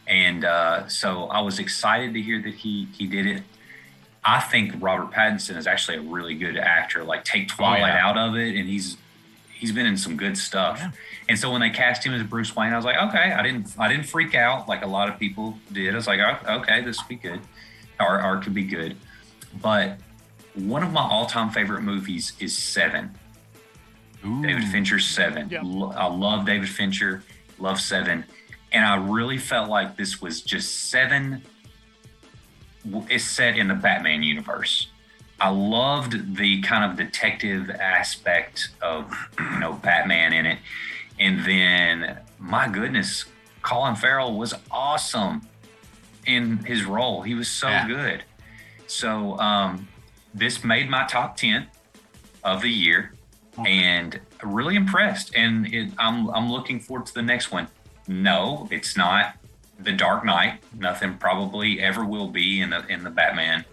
and uh, so I was excited to hear that he he did it. I think Robert Pattinson is actually a really good actor. Like take Twilight yeah. out of it, and he's he's been in some good stuff. Yeah. And so when they cast him as Bruce Wayne, I was like, okay, I didn't I didn't freak out like a lot of people did. I was like, oh, okay, this will be good, or or could be good. But one of my all-time favorite movies is Seven. Ooh. David Fincher's Seven. Yep. I love David Fincher, love Seven. And I really felt like this was just Seven w- is set in the Batman universe. I loved the kind of detective aspect of, you know, Batman in it. And then, my goodness, Colin Farrell was awesome in his role. He was so Yeah. good. So, um, this made my top 10 of the year and really impressed. And it, I'm I'm looking forward to the next one. No, it's not the Dark Knight. Nothing probably ever will be in the in the Batman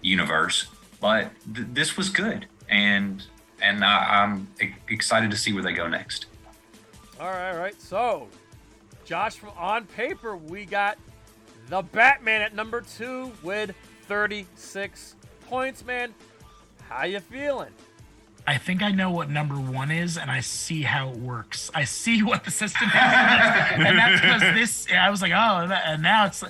universe. But th- this was good, and and I, I'm e- excited to see where they go next. All right, all right. So, Josh, from on paper, we got the Batman at number two with 36 points. Man, how you feeling? I think I know what number one is, and I see how it works. I see what the system is, and that's because this. I was like, oh, and now it's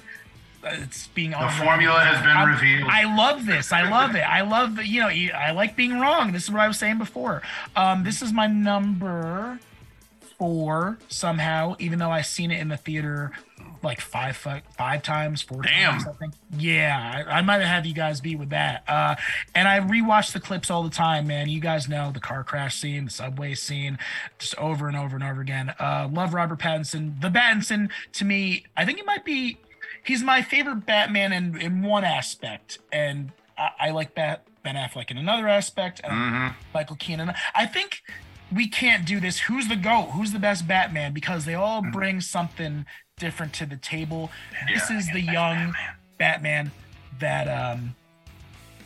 it's being The formula has been I- revealed. I love this. I love it. I love you know. I like being wrong. This is what I was saying before. Um, this is my number four somehow, even though I've seen it in the theater like five five times, four Damn. times. I think. Yeah, I, I might have you guys beat with that. Uh, and I rewatch the clips all the time, man. You guys know the car crash scene, the subway scene, just over and over and over again. Uh, love Robert Pattinson. The Pattinson to me, I think he might be. He's my favorite Batman in in one aspect, and I, I like Bat, Ben Affleck in another aspect. And Mhm. Michael Keaton. I think we can't do this. Who's the GOAT? Who's the best Batman? Because they all bring something different to the table. this is the young Batman. that um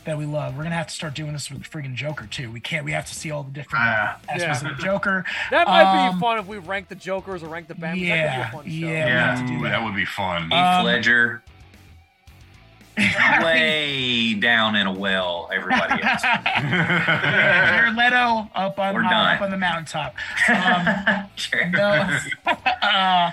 that we love. We're gonna have to start doing this with the friggin' Joker too. We can't. We have to see all the different Uh, aspects Yeah. of the Joker. That might Um, be fun if we rank the Jokers or rank the Batman. Yeah, that could be a fun show. yeah. we have to do Ooh, that. that would be fun. Heath Um, Ledger way down in a well. Everybody else. Jared Leto up on We're uh, up on the mountaintop. Um, Sure. no, uh,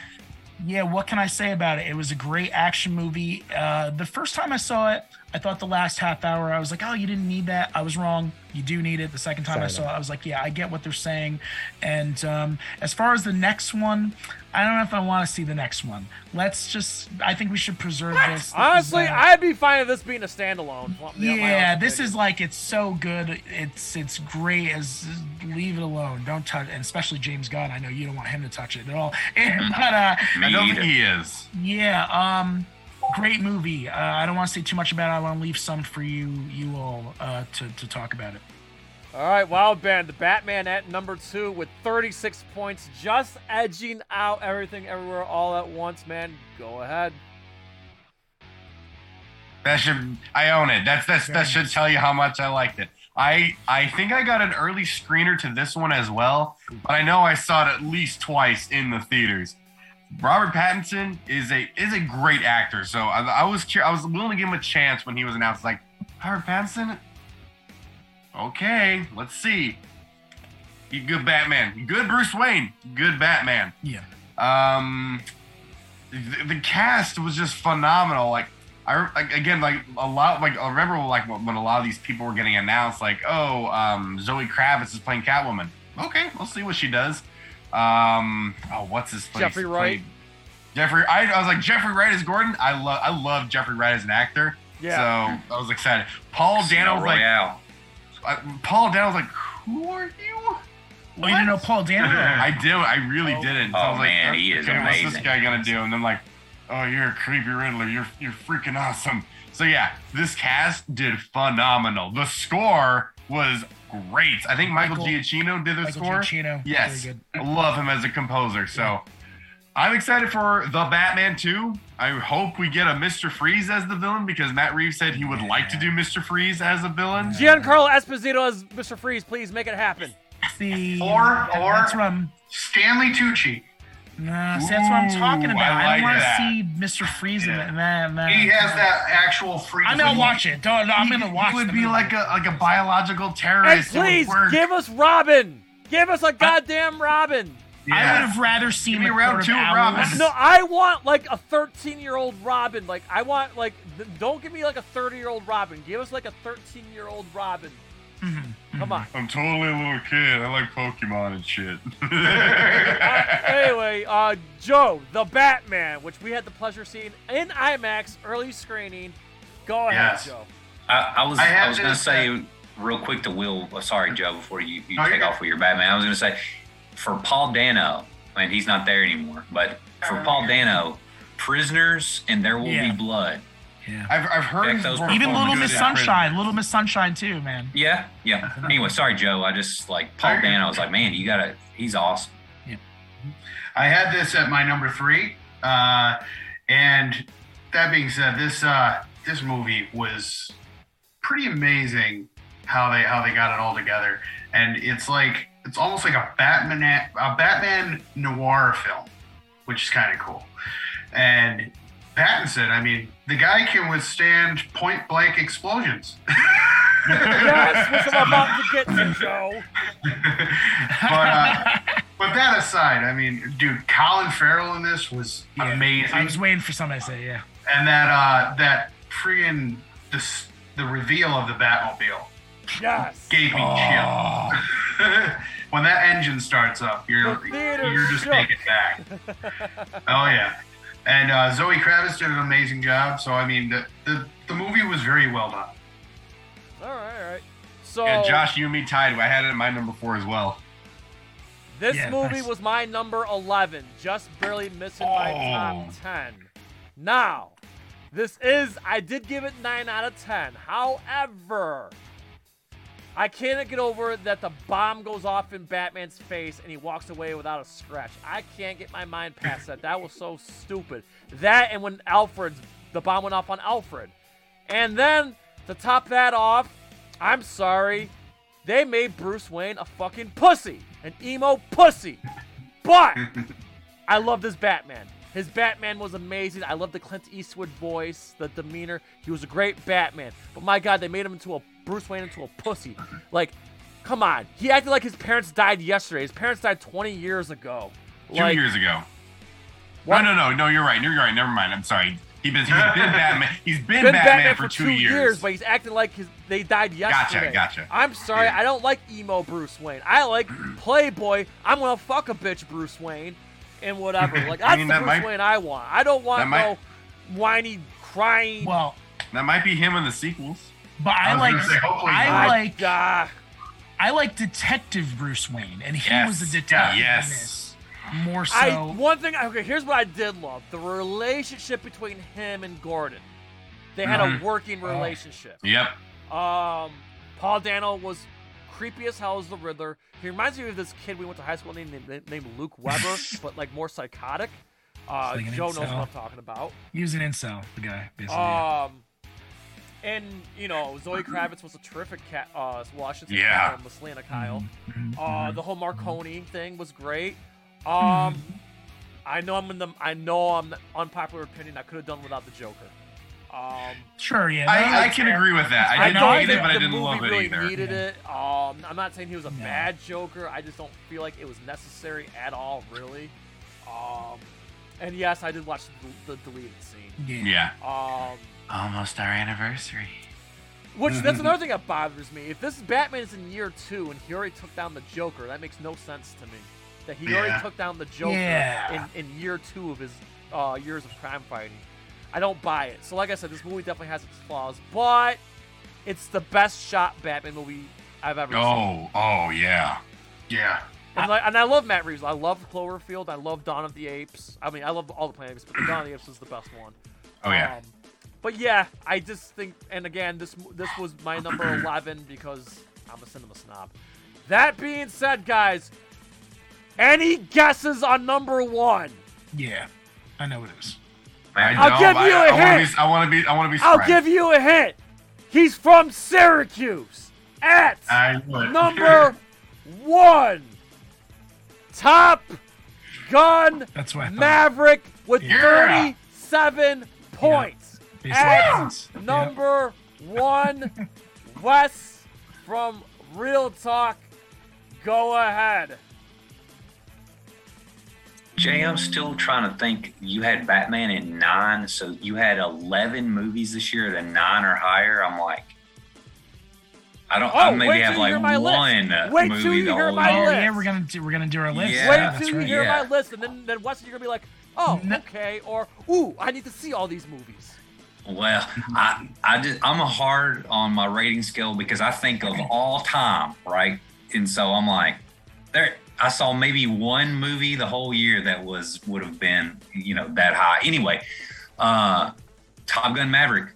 yeah. What can I say about it? It was a great action movie. Uh, the first time I saw it, I thought the last half hour, I was like, oh, you didn't need that. I was wrong. You do need it. The second time I saw it, I was like, yeah, I get what they're saying. And um, as far as the next one, I don't know if I want to see the next one. Let's just. I think we should preserve this. This Honestly, uh, I'd be fine with this being a standalone. Yeah, this opinion. is like it's so good. It's it's great. As leave it alone. Don't touch. And especially James Gunn. I know you don't want him to touch it at all. but uh, Me I don't either. think he is. yeah, um, great movie. Uh, I don't want to say too much about it. I want to leave some for you you all uh, to to talk about it. All right, Wild Band, the Batman at number two with 36 points, just edging out everything everywhere all at once, man. Go ahead. That should I own it. That's that's that should tell you how much I liked it. I I think I got an early screener to this one as well, but I know I saw it at least twice in the theaters. Robert Pattinson is a is a great actor, so I, I was I was willing to give him a chance when he was announced. Like Robert Pattinson, okay, let's see. He good Batman, good Bruce Wayne, good Batman. Yeah. Um, the, the cast was just phenomenal. Like I like again like a lot like I remember like when when a lot of these people were getting announced like oh um Zoe Kravitz is playing Catwoman. Okay, we'll see what she does. Um oh what's his face? Jeffrey Wright. Played- Jeffrey I, I was like Jeffrey Wright is Gordon. I love I love Jeffrey Wright as an actor. Yeah. So I was excited. Paul Casino Dano was like Royale. uh, Paul Dano was like who are you? What? Oh, you didn't know Paul Dano? I did. I really didn't. So I Oh, was like, man, he is okay, What's this guy gonna do? And then like, oh, you're a creepy Riddler. You're you're freaking awesome. So yeah, this cast did phenomenal. The score was great. I think Michael, Michael- Giacchino did the Michael score. Giacchino, Yes, very I love him as a composer. So I'm excited for the Batman 2. I hope we get a Mr. Freeze as the villain because Matt Reeves said he would like to do Mr. Freeze as a villain. Giancarlo Esposito as Mr. Freeze, please make it happen. See, Or- or- that's what I'm. Stanley Tucci. Nah, see, that's what I'm talking about. I I, like don't want to see Mr. Freeze in Yeah. it. Man, man. He has that actual freeze. I'm gonna watch it. Don't, I'm gonna watch. He would be movie. like a like a biological terrorist. It would please give us Robin. Give us a goddamn Robin. I would have rather seen Give me the round two of Owls. Robin. No, I want like a 13 year old Robin. Like I want like th- don't give me like a 30 year old Robin. Give us like a 13 year old Robin. Mm-hmm. Come on. I'm totally a little kid. I like Pokemon and shit. Uh, anyway, uh, Joe, the Batman, which we had the pleasure of seeing in IMAX early screening. Go ahead, Yes. Joe. I, I was I I, was gonna this, say real quick to Will. uh, Sorry, Joe. Before you, you take off with your Batman, I was gonna say for Paul Dano, and he's not there anymore. But for Paul Dano, prisoners and there will Yeah. be blood. Yeah. I've, I've heard Check he's those performed Even Little Miss in Sunshine, Little Miss Sunshine too, man. Yeah, yeah. Anyway, sorry, Joe. I just like Paul Okay. Dano. I was like, man, you gotta. He's awesome. Yeah. I had this at my number three, uh, and that being said, this uh, this movie was pretty amazing how they how they got it all together, and it's like it's almost like a Batman a Batman noir film, which is kind of cool. And Pattinson, I mean, the guy can withstand point blank explosions. Yes, which I'm about to get to, Joe. but uh, but that aside, I mean, dude, Colin Farrell in this was Yeah. amazing, I was waiting for somebody to say, yeah. and that uh, that friggin' the the reveal of the Batmobile Yes. gave me Oh. chill. when that engine starts up, you're The you're just shook. taken back. oh yeah, and uh, Zoe Kravitz did an amazing job. So I mean, the the, the movie was very well done. All right, all right. So Yeah, Josh, you and me tied. I had it at my number four as well. this Yeah, movie nice. was my number 11, just barely missing my top Oh. 10. Now, this is I did give it 9 out of 10. However, I cannot get over that the bomb goes off in Batman's face and he walks away without a scratch. I can't get my mind past that. That was so stupid. That and when Alfred's the bomb went off on Alfred. And then to top that off, I'm sorry, they made Bruce Wayne a fucking pussy, an emo pussy. But I love this Batman. His Batman was amazing. I love the Clint Eastwood voice, the demeanor. He was a great Batman. But my God, they made him into a Bruce Wayne into a pussy. Like, come on. He acted like his parents died yesterday. His parents died 20 years ago. Two Like, years ago. What? No, no, no, no. You're right. You're right. Never mind. I'm sorry. He's been, he's been Batman. He's been, been Batman, Batman, for, two, years. but he's acting like his, they died yesterday. gotcha. Gotcha. I'm sorry, Yeah. I don't like emo Bruce Wayne. I like Playboy. I'm gonna fuck a bitch Bruce Wayne, and whatever. Like I that's mean, the that Bruce might- Wayne I want. I don't want that might- no whiny, crying. Well, that might be him in the sequels. But I, I like say, I not. like Ah, I like Detective Bruce Wayne, and he Yes. was a detective Yes. More so, I one thing. Okay, here's what I did love: the relationship between him and Gordon. They had Mhm. a working Oh. relationship. Yep. Um, Paul Dano was creepy as hell as the Riddler. He reminds me of this kid we went to high school named, named, named Luke Weber, but like more psychotic. Uh, Like an Joe knows what. I'm talking about. he was an incel, the guy, basically. yeah. Um, and you know Zoe Kravitz was a terrific cat. Uh, Washington, Yeah. Kyle, Miss Lana Kyle. Uh, the whole Maroni thing was great. Um. I know I'm in the. I know I'm the unpopular opinion. I could have done without the Joker. Um, sure, yeah. I, that- I can agree with that. I, I didn't know hate it, that but I didn't movie love it really either. needed Yeah. it. Um, I'm not saying he was a No. bad Joker. I just don't feel like it was necessary at all, really. Um, and yes, I did watch the, the deleted scene. yeah. Yeah. Um, Almost our anniversary. which that's another thing that bothers me. If this Batman is in year two and he already took down the Joker, that makes no sense to me. That he Yeah. already took down the Joker Yeah. in, in year two of his uh, years of crime fighting. I don't buy it. So, like I said, this movie definitely has its flaws, but it's the best shot Batman movie I've ever seen. Oh, oh yeah. Yeah. And, like, and I love Matt Reeves. I love Cloverfield. I love Dawn of the Apes. I mean, I love all the Planet of the Apes, but the Dawn of the Apes was the best one. Oh yeah. Um, but yeah, I just think, and again, this this was my number eleven because I'm a cinema snob. That being said, guys, any guesses on number one? Yeah. I know it is. I I'll give I- you a I, wanna hint. be- I want to be. I want to be. I'll give you a hint. He's from Syracuse. At number one, Top Gun That's what Maverick with Yeah. 37 points. Based on At number one, Wes from Real Talk. Go ahead. Jay, I'm still trying to think. You had Batman at nine, so you had 11 movies this year at a nine or higher. I'm like, I don't. I Oh, maybe wait have till like my list. one uh, Wait till movie you the hear my Oh year. list. yeah, we're gonna do, we're gonna do our list. Yeah. Wait That's till you right. hear yeah. my list, and then, then Wes, you're going to be like, oh, No. okay. Or, ooh, I need to see all these movies. Well, I, I just, I'm a hard on my rating scale because I think of all time, right? And so I'm like, there. I saw maybe one movie the whole year that was would have been, you know, that high. Anyway, uh, Top Gun Maverick,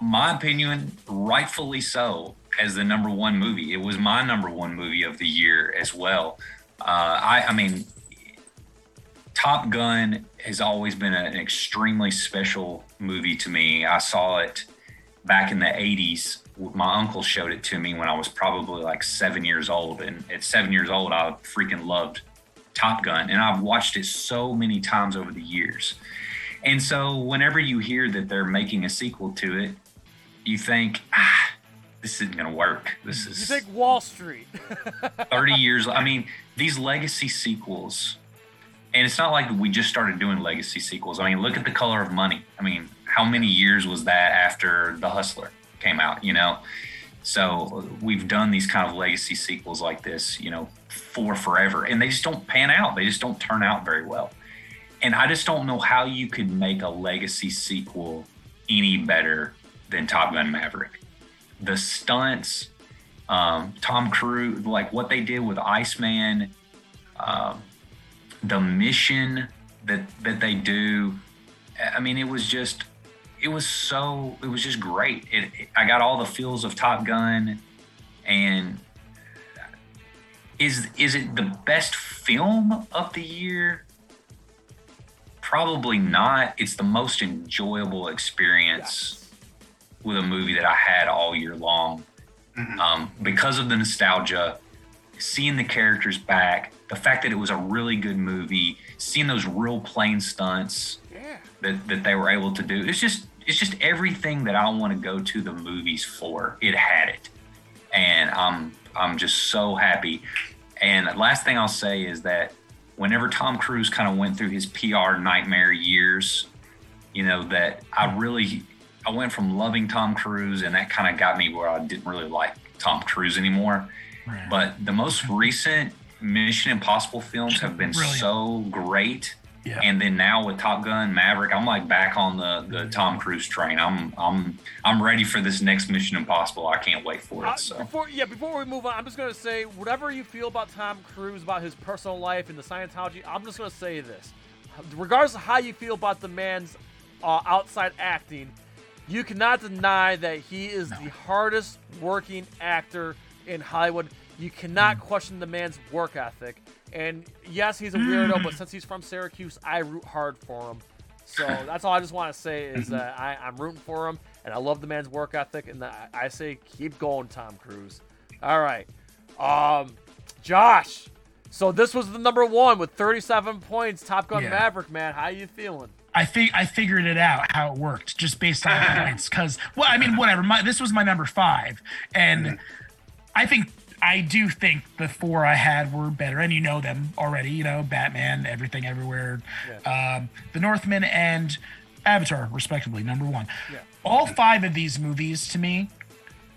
my opinion, rightfully so, as the number one movie. It was my number one movie of the year as well. Uh, I, I mean, Top Gun has always been an extremely special movie to me. I saw it back in the 80s. My uncle showed it to me when I was probably like seven years old. And at seven years old, I freaking loved Top Gun. And I've watched it so many times over the years. And so whenever you hear that they're making a sequel to it, you think, ah, this isn't going to work. This You is think Wall Street. 30 years. I mean, these legacy sequels, and it's not like we just started doing legacy sequels. I mean, look at the color of money. I mean, how many years was that after The Hustler came out, you know? So we've done these kind of legacy sequels like this, you know, for forever, and they just don't pan out. They just don't turn out very well. And I just don't know how you could make a legacy sequel any better than Top Gun Maverick. The stunts, um, Tom Cruise, like what they did with Iceman, um, the mission that that they do. I mean, it was just, it was so, it was just great. It, it- I got all the feels of Top Gun, and is is it the best film of the year? Probably not. It's the most enjoyable experience with a movie that I had all year long um, because of the nostalgia, seeing the characters back, the fact that it was a really good movie, seeing those real plane stunts Yeah. that, that they were able to do. It's just it's just everything that I want to go to the movies for. It had it, and I'm I'm just so happy. And the last thing I'll say is that whenever Tom Cruise kind of went through his PR nightmare years, you know that I really I went from loving Tom Cruise and that kind of got me where I didn't really like Tom Cruise anymore. But the most recent Mission Impossible films have been Brilliant. so great. Yeah. And then now with Top Gun Maverick, I'm like back on the, the Tom Cruise train. I'm I'm I'm ready for this next Mission Impossible. I can't wait for Uh, it. So before yeah, before we move on, I'm just gonna say whatever you feel about Tom Cruise, about his personal life and the Scientology. I'm just gonna say this, regardless of how you feel about the man's uh, outside acting, you cannot deny that he is the hardest working actor in Hollywood. You cannot Mm. question the man's work ethic. And yes, he's a weirdo, but since he's from Syracuse, I root hard for him. So that's all I just want to say is that I, I'm rooting for him, and I love the man's work ethic, and I, I say keep going, Tom Cruise. All right, um, Josh. So this was the number one with 37 points. Top Gun Yeah. Maverick, man. How you feeling? I think I figured it out how it worked just based on points. Because well, I mean, whatever. My, this was my number five, and I think I do think the four I had were better, and you know them already. You know, Batman, Everything Everywhere, um, The Northman, and Avatar, respectively, number one. Yeah. All five of these movies, to me,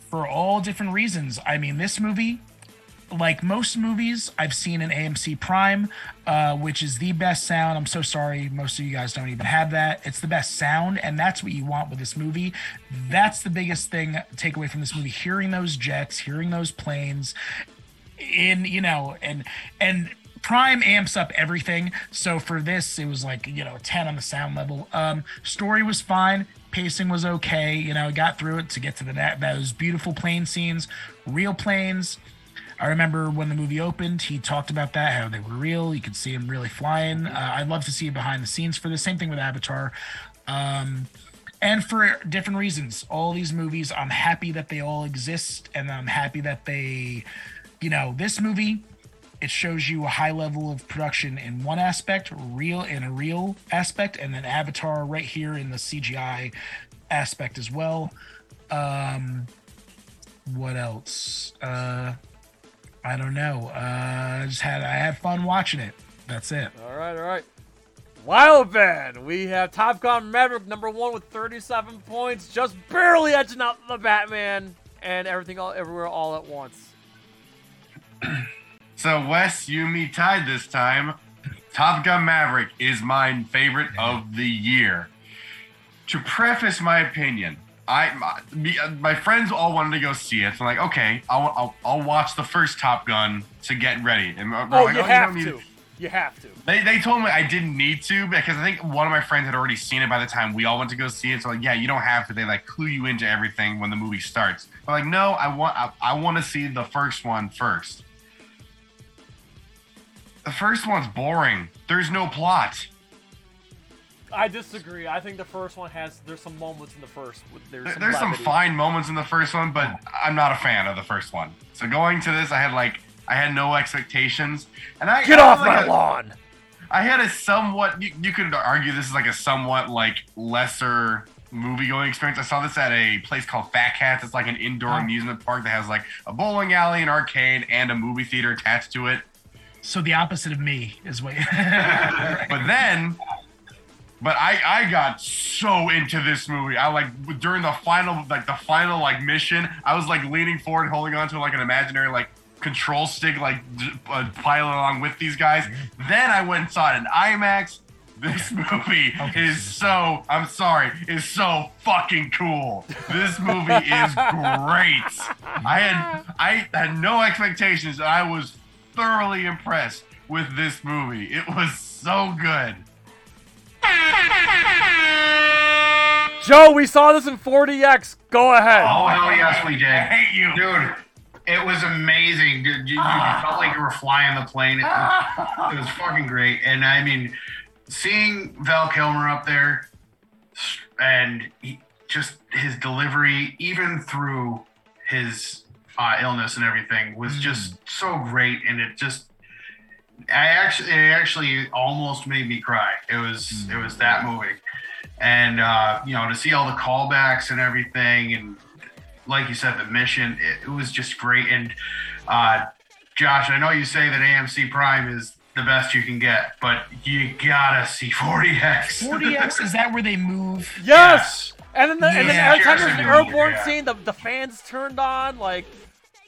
for all different reasons. I mean, this movie like most movies I've seen in AMC Prime, uh, which is the best sound. I'm so sorry, most of you guys don't even have that. It's the best sound, and that's what you want with this movie. That's the biggest thing takeaway from this movie: hearing those jets, hearing those planes, in you know, and and Prime amps up everything. So for this, it was like you know, a 10 on the sound level. Um, story was fine. Pacing was okay. You know, got through it to get to the that those beautiful plane scenes, real planes. I remember when the movie opened, he talked about that, how they were real. You could see him really flying. Uh, I'd love to see behind the scenes for the same thing with Avatar. Um, and for different reasons. All these movies, I'm happy that they all exist, and I'm happy that they, you know, this movie, it shows you a high level of production in one aspect, real in a real aspect, and then Avatar right here in the CGI aspect as well. Um, what else? Uh, I don't know. Uh, I just had I had fun watching it. That's it. All right, all right. Wild Man, we have Top Gun Maverick number one with 37 points, just barely edging out the Batman and everything all everywhere all at once. So Wes, you me tied this time. Top Gun Maverick is my favorite of the year. To preface my opinion, I my, me- my friends all wanted to go see it. So I'm like, okay, I'll, I'll I'll watch the first Top Gun to get ready. And Oh, like, oh, you don't have need to. You have to. They, they told me I didn't need to because I think one of my friends had already seen it by the time we all went to go see it. So like, yeah, you don't have to. They like clue you into everything when the movie starts. But like, no, I want I, I want to see the first one first. The first one's boring. There's no plot. I disagree. I think the first one has there's some moments in the first. There's There- some There's some fine moments in the first one, but I'm not a fan of the first one. So going to this, I had like I had no expectations, and I Get I off like, my a- lawn. I had a somewhat. You, you could argue this is like a somewhat like lesser movie going experience. I saw this at a place called Fat Cats. It's like an indoor Oh. amusement park that has like a bowling alley, an arcade, and a movie theater attached to it. So the opposite of me is what. But then, but I I got so into this movie. I like during the final like the final like mission. I was like leaning forward, holding onto like an imaginary like control stick, like j- uh, piling along with these guys. Then I went and saw it in IMAX. This movie is so I'm sorry, is so fucking cool. This movie is great. I had I had no expectations. and I was thoroughly impressed with this movie. It was so good. Joe, we saw this in 4DX. Go ahead. Oh hell yes, we I did, hate you. dude. It was amazing. Dude, you, you ah. felt like you were flying the plane. It was, ah. it was fucking great. And I mean, seeing Val Kilmer up there, and he, just his delivery, even through his uh, illness and everything, was hmm. just so great, and it just. I actually, it actually almost made me cry. It was, it was that moving, and uh, you know, to see all the callbacks and everything, and like you said, the mission, it, it was just great. And uh, Josh, I know you say that AMC Prime is the best you can get, but you gotta see 40x. 40x is that where they move? Yes. And then, the, and then Yeah. every time there's an Seriously, airborne yeah. scene, the, the fans turned on. Like,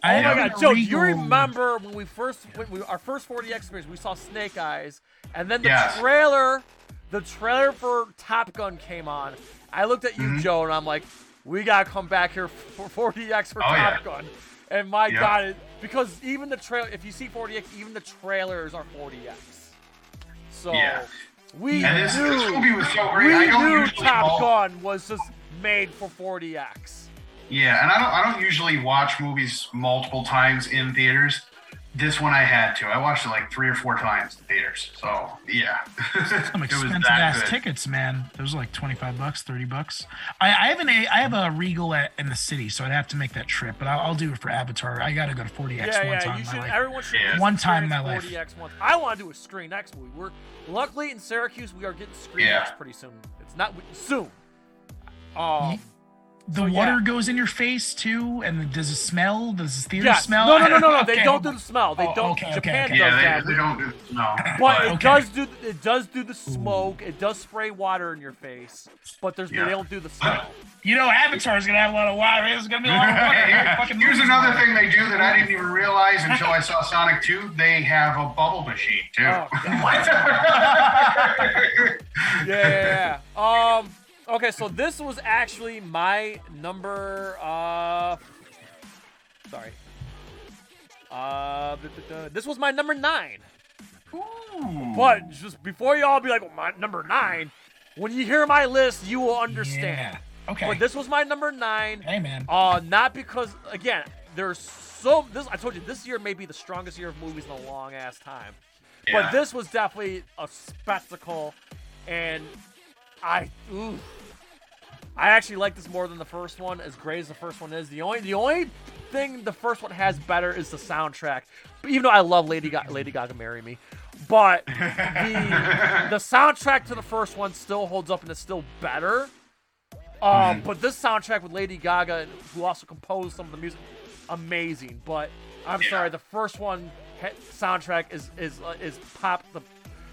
I oh my god, Joe, do you remember when we first, when we, our first 4DX experience, we saw Snake Eyes, and then the Yes. trailer, the trailer for Top Gun came on. I looked at you, Mm-hmm. Joe, and I'm like, we gotta come back here for 4DX for Oh, Top yeah. Gun. And my Yeah. god, it, because even the trail, if you see 4DX, even the trailers are 4DX. So Yeah. we And this, knew this movie was so great. we I knew Top Gun was just made for 4DX. Yeah, and I don't I don't usually watch movies multiple times in theaters. This one I had to. I watched it like three or four times in theaters. So yeah, Some it was expensive that ass good. tickets, man. Those are like twenty five bucks, thirty bucks. I, I have an a I have a Regal at, in the city, so I'd have to make that trip. But I'll, I'll do it for Avatar. I gotta go to 4DX Yeah, one yeah. time You in my should. life. Everyone should. Yeah. One time in my life. 4DX once. I want to do a Screen X movie. We're luckily in Syracuse. We are getting Screen Yeah. X pretty soon. It's not soon. Um. The so, yeah. water goes in your face too, and does it smell? Does the theater Yes. smell? No, no, no, no, no. They don't do the smell. They Oh, don't. okay, okay, Japan okay. does Yeah, that. they, they don't do the smell. But it does do it does do the smoke. It does spray water in your face. But there's Yeah. they don't do the smell. You know, Avatar's gonna have a lot of water. There's gonna be a lot of water. Here- Here's another water. thing they do that I didn't even realize until I saw Sonic 2. They have a bubble machine too. Oh, Yeah, yeah, yeah. Um. Okay, so this was actually my number. Uh. Sorry. Uh. This was my number nine. But just before y'all be like, well, my number nine. When you hear my list, you will understand. Yeah. Okay. But this was my number nine. hey, man. Uh, not because again, there's so this. I told you this year may be the strongest year of movies in a long ass time. Yeah. But this was definitely a spectacle, and I, ooh, I actually like this more than the first one. As great as the first one is, the only the only thing the first one has better is the soundtrack. But even though I love Lady Gaga, Lady Gaga, marry me, but the the soundtrack to the first one still holds up and is still better. Um, but this soundtrack with Lady Gaga, who also composed some of the music, amazing. But I'm Yeah. sorry, the first one soundtrack is is uh, is pop the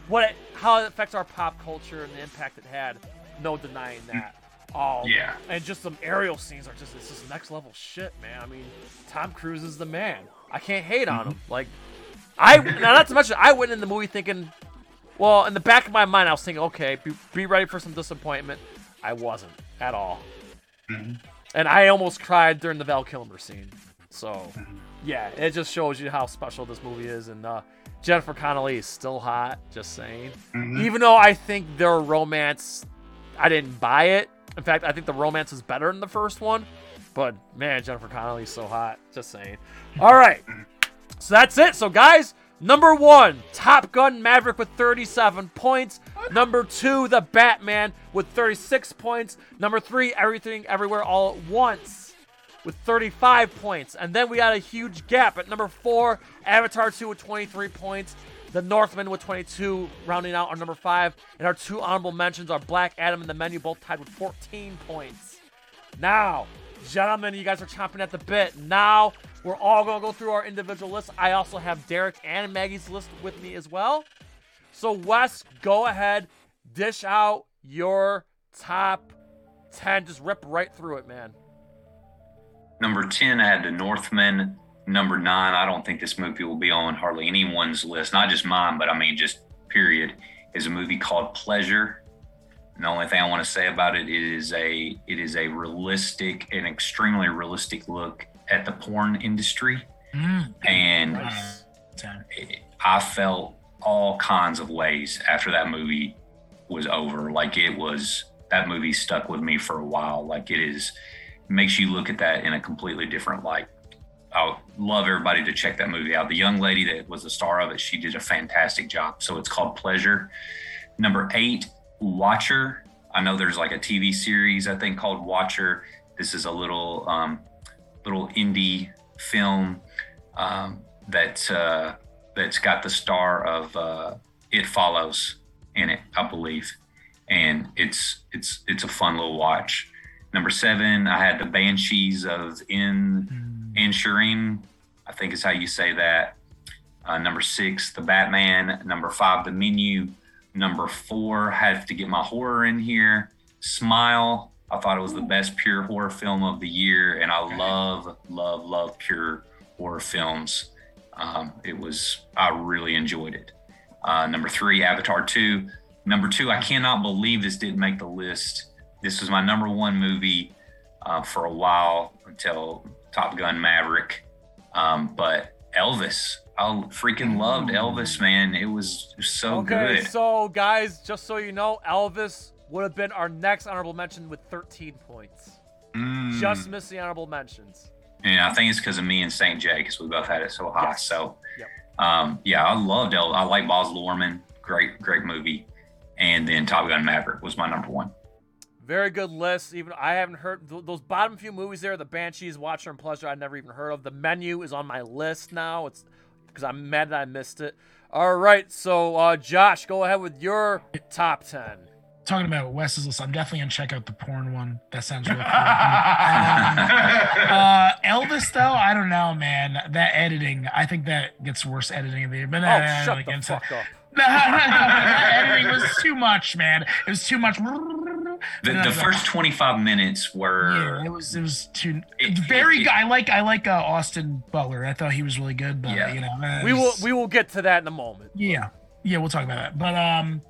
what it, how it affects our pop culture and the impact it had. No denying that. Um, Yeah. and just some aerial scenes are just it's just next level shit, man. I mean, Tom Cruise is the man. I can't hate on him. Like, I now not to mention I went in the movie thinking, well, in the back of my mind I was thinking, okay, be, be ready for some disappointment. I wasn't at all, and I almost cried during the Val Kilmer scene. So, yeah, it just shows you how special this movie is, and uh, Jennifer Connelly is still hot. Just saying, even though I think their romance, I didn't buy it. In fact, I think the romance is better than the first one. But man, Jennifer Connelly's so hot. Just saying. All right. So that's it. So guys, number one, Top Gun Maverick with 37 points. Number two, The Batman with 36 points. Number three, Everything Everywhere All at Once with 35 points. And then we got a huge gap at number four, Avatar 2 with 23 points. The Northman with 22, rounding out our number five. And our two honorable mentions are Black Adam and The Menu, both tied with 14 points. Now, gentlemen, you guys are chomping at the bit. Now, we're all going to go through our individual lists. I also have Derek and Maggie's list with me as well. So, Wes, go ahead, dish out your top 10. Just rip right through it, man. Number 10, I had The Northman. Number nine, I don't think this movie will be on hardly anyone's list, not just mine, but I mean, just period, is a movie called Pleasure. And the only thing I want to say about it is a it is a realistic, an extremely realistic look at the porn industry. Mm, And. I felt all kinds of ways after that movie was over. Like it was that movie stuck with me for a while. Like it is makes you look at that in a completely different light. I love everybody to check that movie out. The young lady that was the star of it, she did a fantastic job. So it's called Pleasure. Number eight, Watcher. I know there's like a TV series I think called Watcher. This is a little um, little indie film um, that uh, that's got the star of uh, It Follows in it, I believe, and it's it's it's a fun little watch. Number seven, I had the Banshees of In Inisherin. I think is how you say that. Uh, number six, the Batman. Number five, the Menu. Number four, have to get my horror in here. Smile. I thought it was the best pure horror film of the year, and I love, love, love pure horror films. Um, it was, I really enjoyed it. Uh, number three, Avatar 2. Number two, I cannot believe this didn't make the list. This was my number one movie uh, for a while until Top Gun Maverick. Um, but Elvis, I freaking loved Elvis, man. It was so okay, good. so guys, just so you know, Elvis would have been our next honorable mention with 13 points. Mm. Just missed the honorable mentions. And I think it's because of me and St. J because we both had it so high. Yes. So, Yep. um, yeah, I loved Elvis. I like Baz Luhrmann. Great, great movie. And then Top Gun Maverick was my number one. Very good list. Even I haven't heard th- those bottom few movies there. The Banshees, Watcher, and Pleasure. I never even heard of. The Menu is on my list now. It's because I'm mad that I missed it. All right, so uh, Josh, go ahead with your top ten. Talking about Wes's list, I'm definitely gonna check out the porn one. That sounds really cool. Um, uh, Elvis, though, I don't know, man. That editing, I think that gets worse editing of the year. But Oh, nah, nah, shut like, the fuck up. That editing was too much, man. It was too much. The, the first 25 minutes were. Yeah, it was it was too It- very. it- good. I like I like uh, Austin Butler. I thought he was really good, but Yeah. you know, uh, We will we will get to that in a moment. Yeah, yeah, we'll talk about that. But um,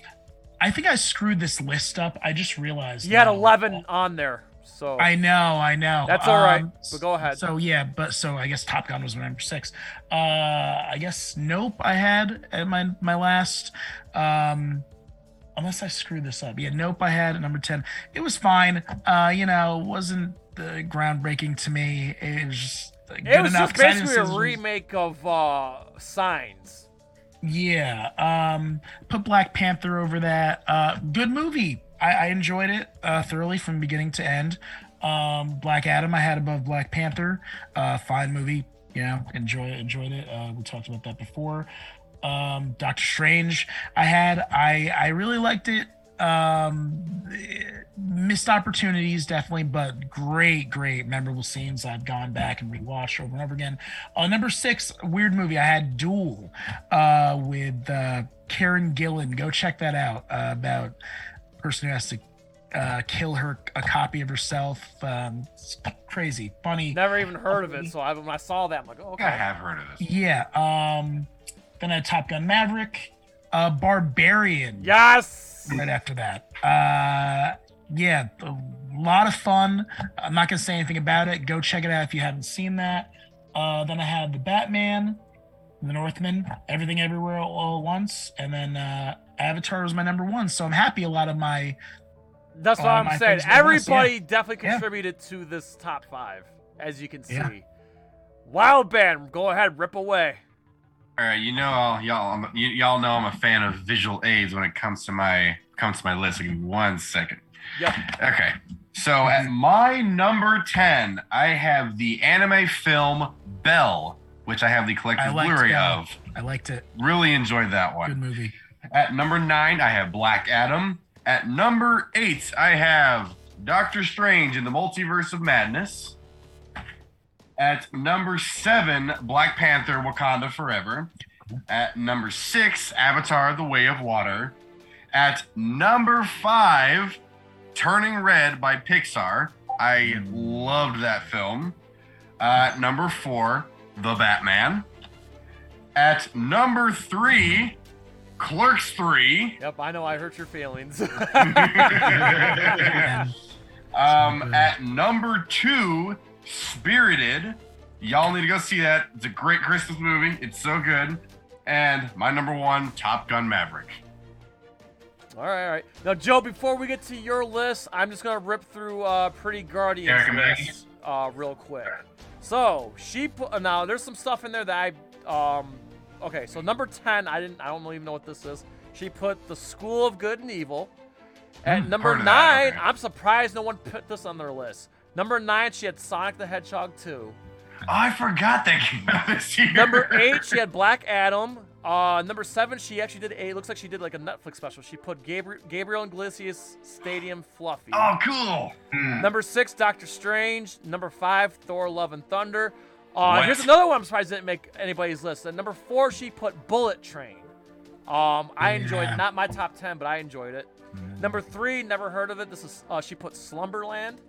I think I screwed this list up. I just realized You had now. 11 on there, so I know, I know. That's all right, Um, but go ahead. So yeah, but so I guess Top Gun was my number six. Uh, I guess Nope. I had at my my last. Um, unless I screwed this up. Yeah, Nope. I had number ten. It was fine. Uh, you know, wasn't uh, groundbreaking to me. It was just uh, good it was enough. just basically a remake of uh, Signs. Yeah. Um, put Black Panther over that. Uh, good movie. I, I enjoyed it uh, thoroughly from beginning to end. Um, Black Adam I had above Black Panther. Uh, fine movie. You know, enjoy enjoyed it. Uh, we talked about that before. Um, Doctor Strange I had. I I really liked it. Um, missed opportunities definitely, but great, great memorable scenes I've gone back and rewatched over and over again. Uh, number six, weird movie. I had Dual uh, with uh, Karen Gillan. Go check that out. Uh, about a person who has to uh, kill her a copy of herself. Um, it's crazy, funny. Never even heard of it, so I, when I saw that, I'm like, oh, I have heard of this. Yeah. Um, then I had Top Gun Maverick, uh, Barbarian. Yes. right after that. Uh, yeah, a lot of fun. I'm not gonna say anything about it. Go check it out if you haven't seen that. Uh, then I had the Batman, the Northman, Everything Everywhere All, at Once, and then uh, Avatar was my number one. So I'm happy. A lot of my That's what Uh, I'm saying. things like this, Everybody definitely Yeah. contributed to this top five, as you can see. Yeah. Wild Band, go ahead, rip away. All right, you know, I'll, y'all, I'm, you, y'all know I'm a fan of visual aids when it comes to my comes to my list. Give me one second. Yep. Okay, so at my number ten, I have the anime film Bell, which I have the I liked Blu-ray Bell. of. I liked it. Really enjoyed that one. Good movie. At number nine, I have Black Adam. At number eight, I have Doctor Strange in the Multiverse of Madness. At number seven, Black Panther Wakanda Forever. At number six, Avatar The Way of Water. At number five, Turning Red by Pixar. I loved that film. At number four, The Batman. At number three, Clerks 3. Yep, I know I hurt your feelings. um, at number two, Spirited. Y'all need to go see that. It's a great Christmas movie. It's so good. And my number one, Top Gun Maverick. all right, all right. Now, Joe, before we get to your list, I'm just gonna rip through uh, Pretty Guardian's and list uh, real quick. So she put uh, now there's some stuff in there that I um okay. So number ten, I didn't I don't even know what this is. She put the School of Good and Evil. At number Heard that, nine, okay. I'm surprised no one put this on their list. Number nine, she had Sonic the Hedgehog 2. Oh, I forgot that came out this year. Number eight, she had Black Adam. Uh, number seven, she actually did a looks like she did like a Netflix special. She put Gabriel, Gabriel Iglesias Stadium Fluffy. Oh, cool. Number six, Doctor Strange. Number five, Thor: Love and Thunder. Uh, here's another one I'm surprised didn't make anybody's list. At number four, she put Bullet Train. Um, I enjoyed Yeah. not my top ten, but I enjoyed it. Number three, never heard of it. This is uh, she put Slumberland.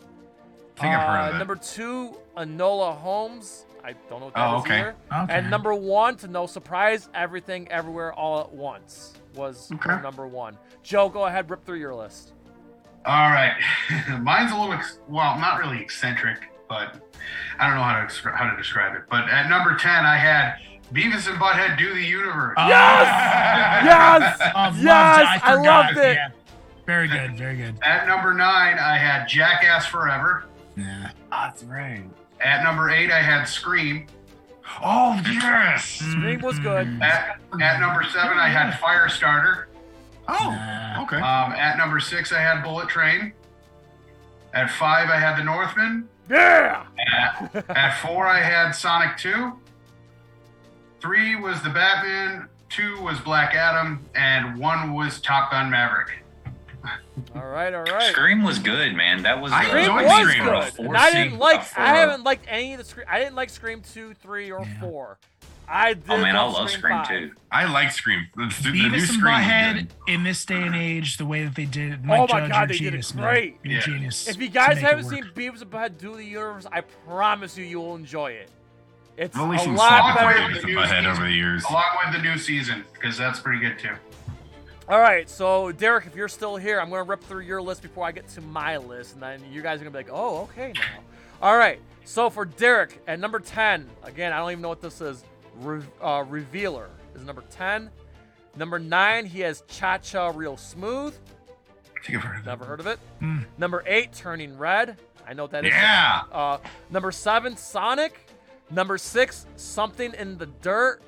I think I've heard Uh, of it. Number two, Enola Holmes. I don't know what that Oh, is okay. either. Okay. And number one, to no surprise, Everything Everywhere All at Once was Okay. number one. Joe, go ahead, rip through your list. All right, mine's a little ex- well, not really eccentric, but I don't know how to exc- how to describe it. But at number ten, I had Beavis and Butthead Do the Universe. Uh, Yes! Oh, loved it. yes! I, forgot. loved it. Yeah. Very good. Very good. At number nine, I had Jackass Forever. Yeah. That's right. At number eight, I had Scream. Oh, yes. Scream was good. At, at number seven, I had Firestarter. Oh, Nah. okay. Um, at number six, I had Bullet Train. At five, I had The Northman. Yeah! At, at four, I had Sonic 2. Three was The Batman. Two was Black Adam. And one was Top Gun Maverick. All right, all right. Scream was good, man. That was I a- Scream enjoyed was Scream. good. a And I didn't like. a four- I haven't liked any of the Scream. I didn't like Scream two, three, or Yeah. four. I did. Oh man, I love love Scream five. too. I like Scream. The, the, the new Beavis and Scream was Butthead in this day and age, the way that they did it, oh Mike Oh my Judge, God, you're they did it genius, man. great. Yeah. genius. If you guys haven't seen Beavis and Butthead Do the Universe, I promise you, you will enjoy it. It's I've a lot better of than Beavis the and new season. over the years. Along with the new season, because that's pretty good too. All right, so Derek, if you're still here, I'm going to rip through your list before I get to my list, and then you guys are going to be like, oh, okay now. All right, so for Derek at number 10, again, I don't even know what this is. Re- uh, Revealer is number 10. Number 9, he has Cha Cha Real Smooth. Heard of. Never heard of it. Hmm. Number 8, Turning Red. I know what that is. Yeah. Uh, number 7, Sonic. Number 6, Something in the Dirt.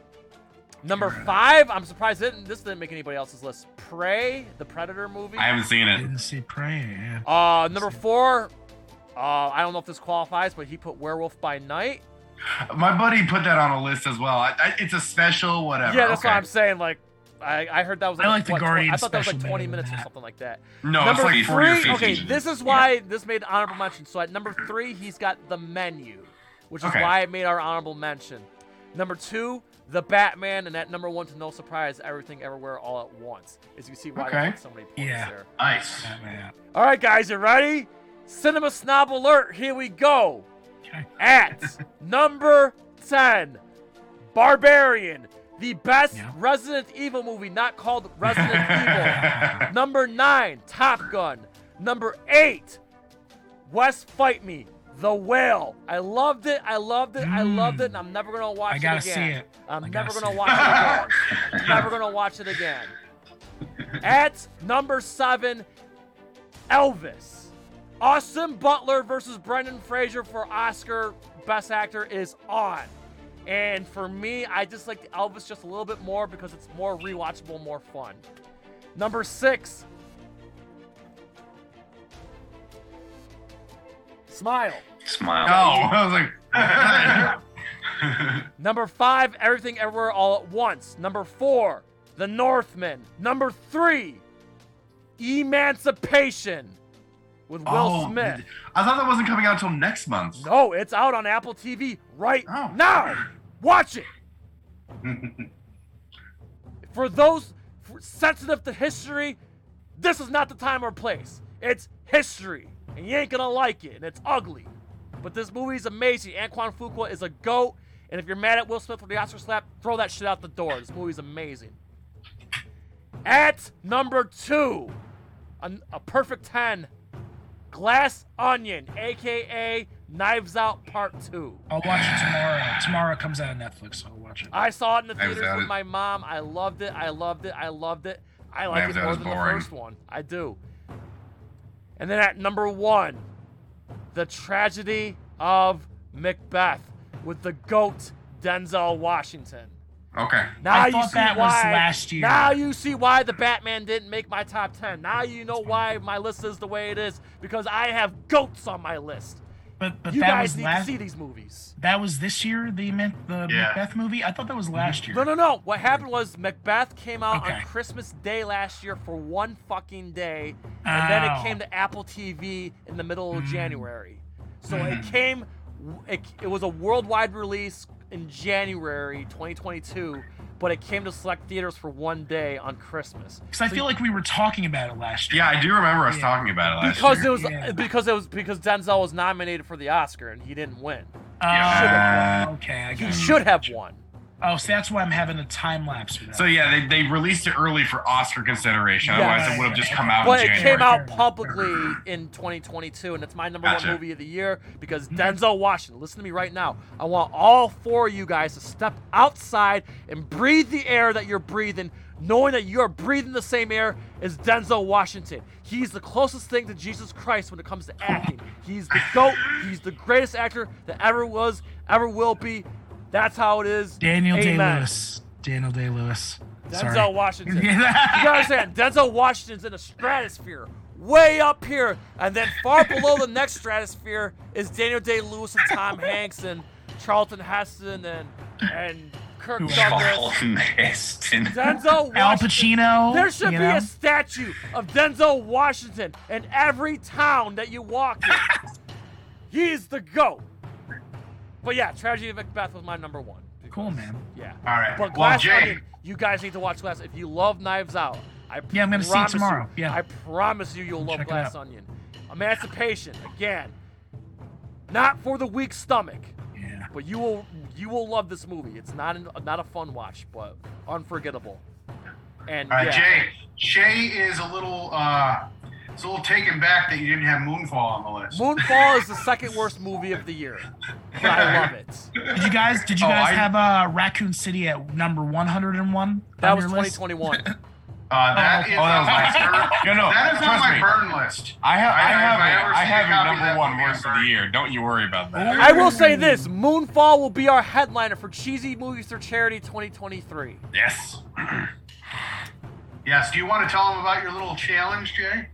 Number 5, I'm surprised it didn't, this didn't make anybody else's list. Prey, the Predator movie. I haven't seen it. didn't see Prey. Yeah. Uh, number four, uh, I don't know if this qualifies, but he put Werewolf by Night. My buddy put that on a list as well. I, I, it's a special, whatever. yeah, that's okay. what I'm saying. Like, I, I heard that was. I Like, like the what, 20 Guardian I thought that was like 20 minutes or something like that. No, number it's like 40 or three. 50. Okay, this is why this made honorable mention. So at number three, he's got the menu, which is Okay. why it made our honorable mention. Number two, the Batman, and at number one, to no surprise, everything, everywhere, all at once. As you see why Okay. so many points Yeah. there. Nice. Yeah. All right, guys, you ready? Cinema Snob Alert. Here we go. Okay. At number 10, Barbarian, the best Yeah. Resident Evil movie not called Resident Evil. Number 9, Top Gun. Number 8, West Fight Me, The Whale. I loved it. I loved it. I loved it. And I'm never going to watch I it gotta again. see it. I'm never going to see it. watch it again. never going to watch it again. At number 7, Elvis. Austin Butler versus Brendan Fraser for Oscar Best Actor is on. And for me, I just like Elvis just a little bit more because it's more rewatchable, more fun. Number six. Smile. Smile. Oh, I was like, Number five, Everything Everywhere All at Once. Number four, The Northman. Number three, Emancipation with Will oh, Smith. I thought that wasn't coming out until next month. No, it's out on Apple TV right Oh. now. Watch it. For those sensitive to history, this is not the time or place. It's history, and you ain't gonna like it, and it's ugly. But this movie is amazing. Antoine Fuqua is a goat, and if you're mad at Will Smith for the Oscar slap, throw that shit out the door. This movie's amazing. At number two, a, a perfect 10, Glass Onion, aka Knives Out Part 2. I'll watch it tomorrow. Tomorrow comes out on Netflix, so I'll watch it. I saw it in the Knives theaters with is- my mom. I loved it. I loved it. I loved it. I like Knives it Out more than boring. the first one. I do. And then at number one, The Tragedy of Macbeth with the GOAT Denzel Washington. Okay. Now I you thought see that was last year. Now you see why the Batman didn't make my top ten. Now you know why my list is the way it is because I have goats on my list. But but you that guys was need last. to see these movies. That was this year. The Mac- the Yeah. Macbeth movie. I thought that was last year. No, no, no. What happened was Macbeth came out Okay. on Christmas Day last year for one fucking day, and then Oh. it came to Apple TV in the middle of Mm. January. So it came. It, it was a worldwide release in January 2022, but it came to select theaters for one day on Christmas. Because I feel like we were talking about it last year. Yeah, I do remember us Yeah. talking about it last because year. it was Yeah. because it was because Denzel was nominated for the Oscar and he didn't win. Oh, Yeah. okay. I He got should have won. Oh, so that's why I'm having a time lapse for that. So yeah, they, they released it early for Oscar consideration. Yeah. Otherwise, it would have just come out But in it January. came out publicly in 2022, and it's my number Gotcha. one movie of the year because Denzel Washington. Listen to me right now. I want all four of you guys to step outside and breathe the air that you're breathing, knowing that you are breathing the same air as Denzel Washington. He's the closest thing to Jesus Christ when it comes to acting. He's the GOAT. He's the greatest actor that ever was, ever will be. That's how it is. Daniel Day Lewis. Daniel Day Lewis. Denzel Washington. you gotta understand, Denzel Washington's in a stratosphere, way up here, and then far below the next stratosphere is Daniel Day Lewis and Tom Hanks and Charlton Heston and and Kirk Douglas. Charlton Heston. Denzel Washington. Al Pacino. There should be know? a statue of Denzel Washington in every town that you walk in. He's the GOAT. But yeah, Tragedy of Macbeth was my number one. Cool, man. Yeah. All right. But Glass Jay, Onion, you guys need to watch Glass. If you love Knives Out, I Yeah, I'm gonna see it tomorrow. You, Yeah. I promise you, you'll love check it Glass out. Onion. Emancipation, again, not for the weak stomach, Yeah. but you will you will love this movie. It's not an, not a fun watch, but unforgettable. And all right, yeah, Jay. Shay is a little uh, it's a little taken back that you didn't have Moonfall on the list. Moonfall is the second worst movie of the year, but I love it. Did you guys? Did you Oh, guys I- have uh, Raccoon City at number 101? That on was 2021. Uh, that Oh, is oh, that on was my last year. burn, No, no, that is on trust my me. burn list. I have I, I- I- have if I a, ever I see have a copy a of number one movie, I'm worst of the burning. year. Don't you worry about that. I will say this: Moonfall will be our headliner for Cheesy Movies for Charity 2023. Yes. Yes. Do you want to tell them about your little challenge, Jay?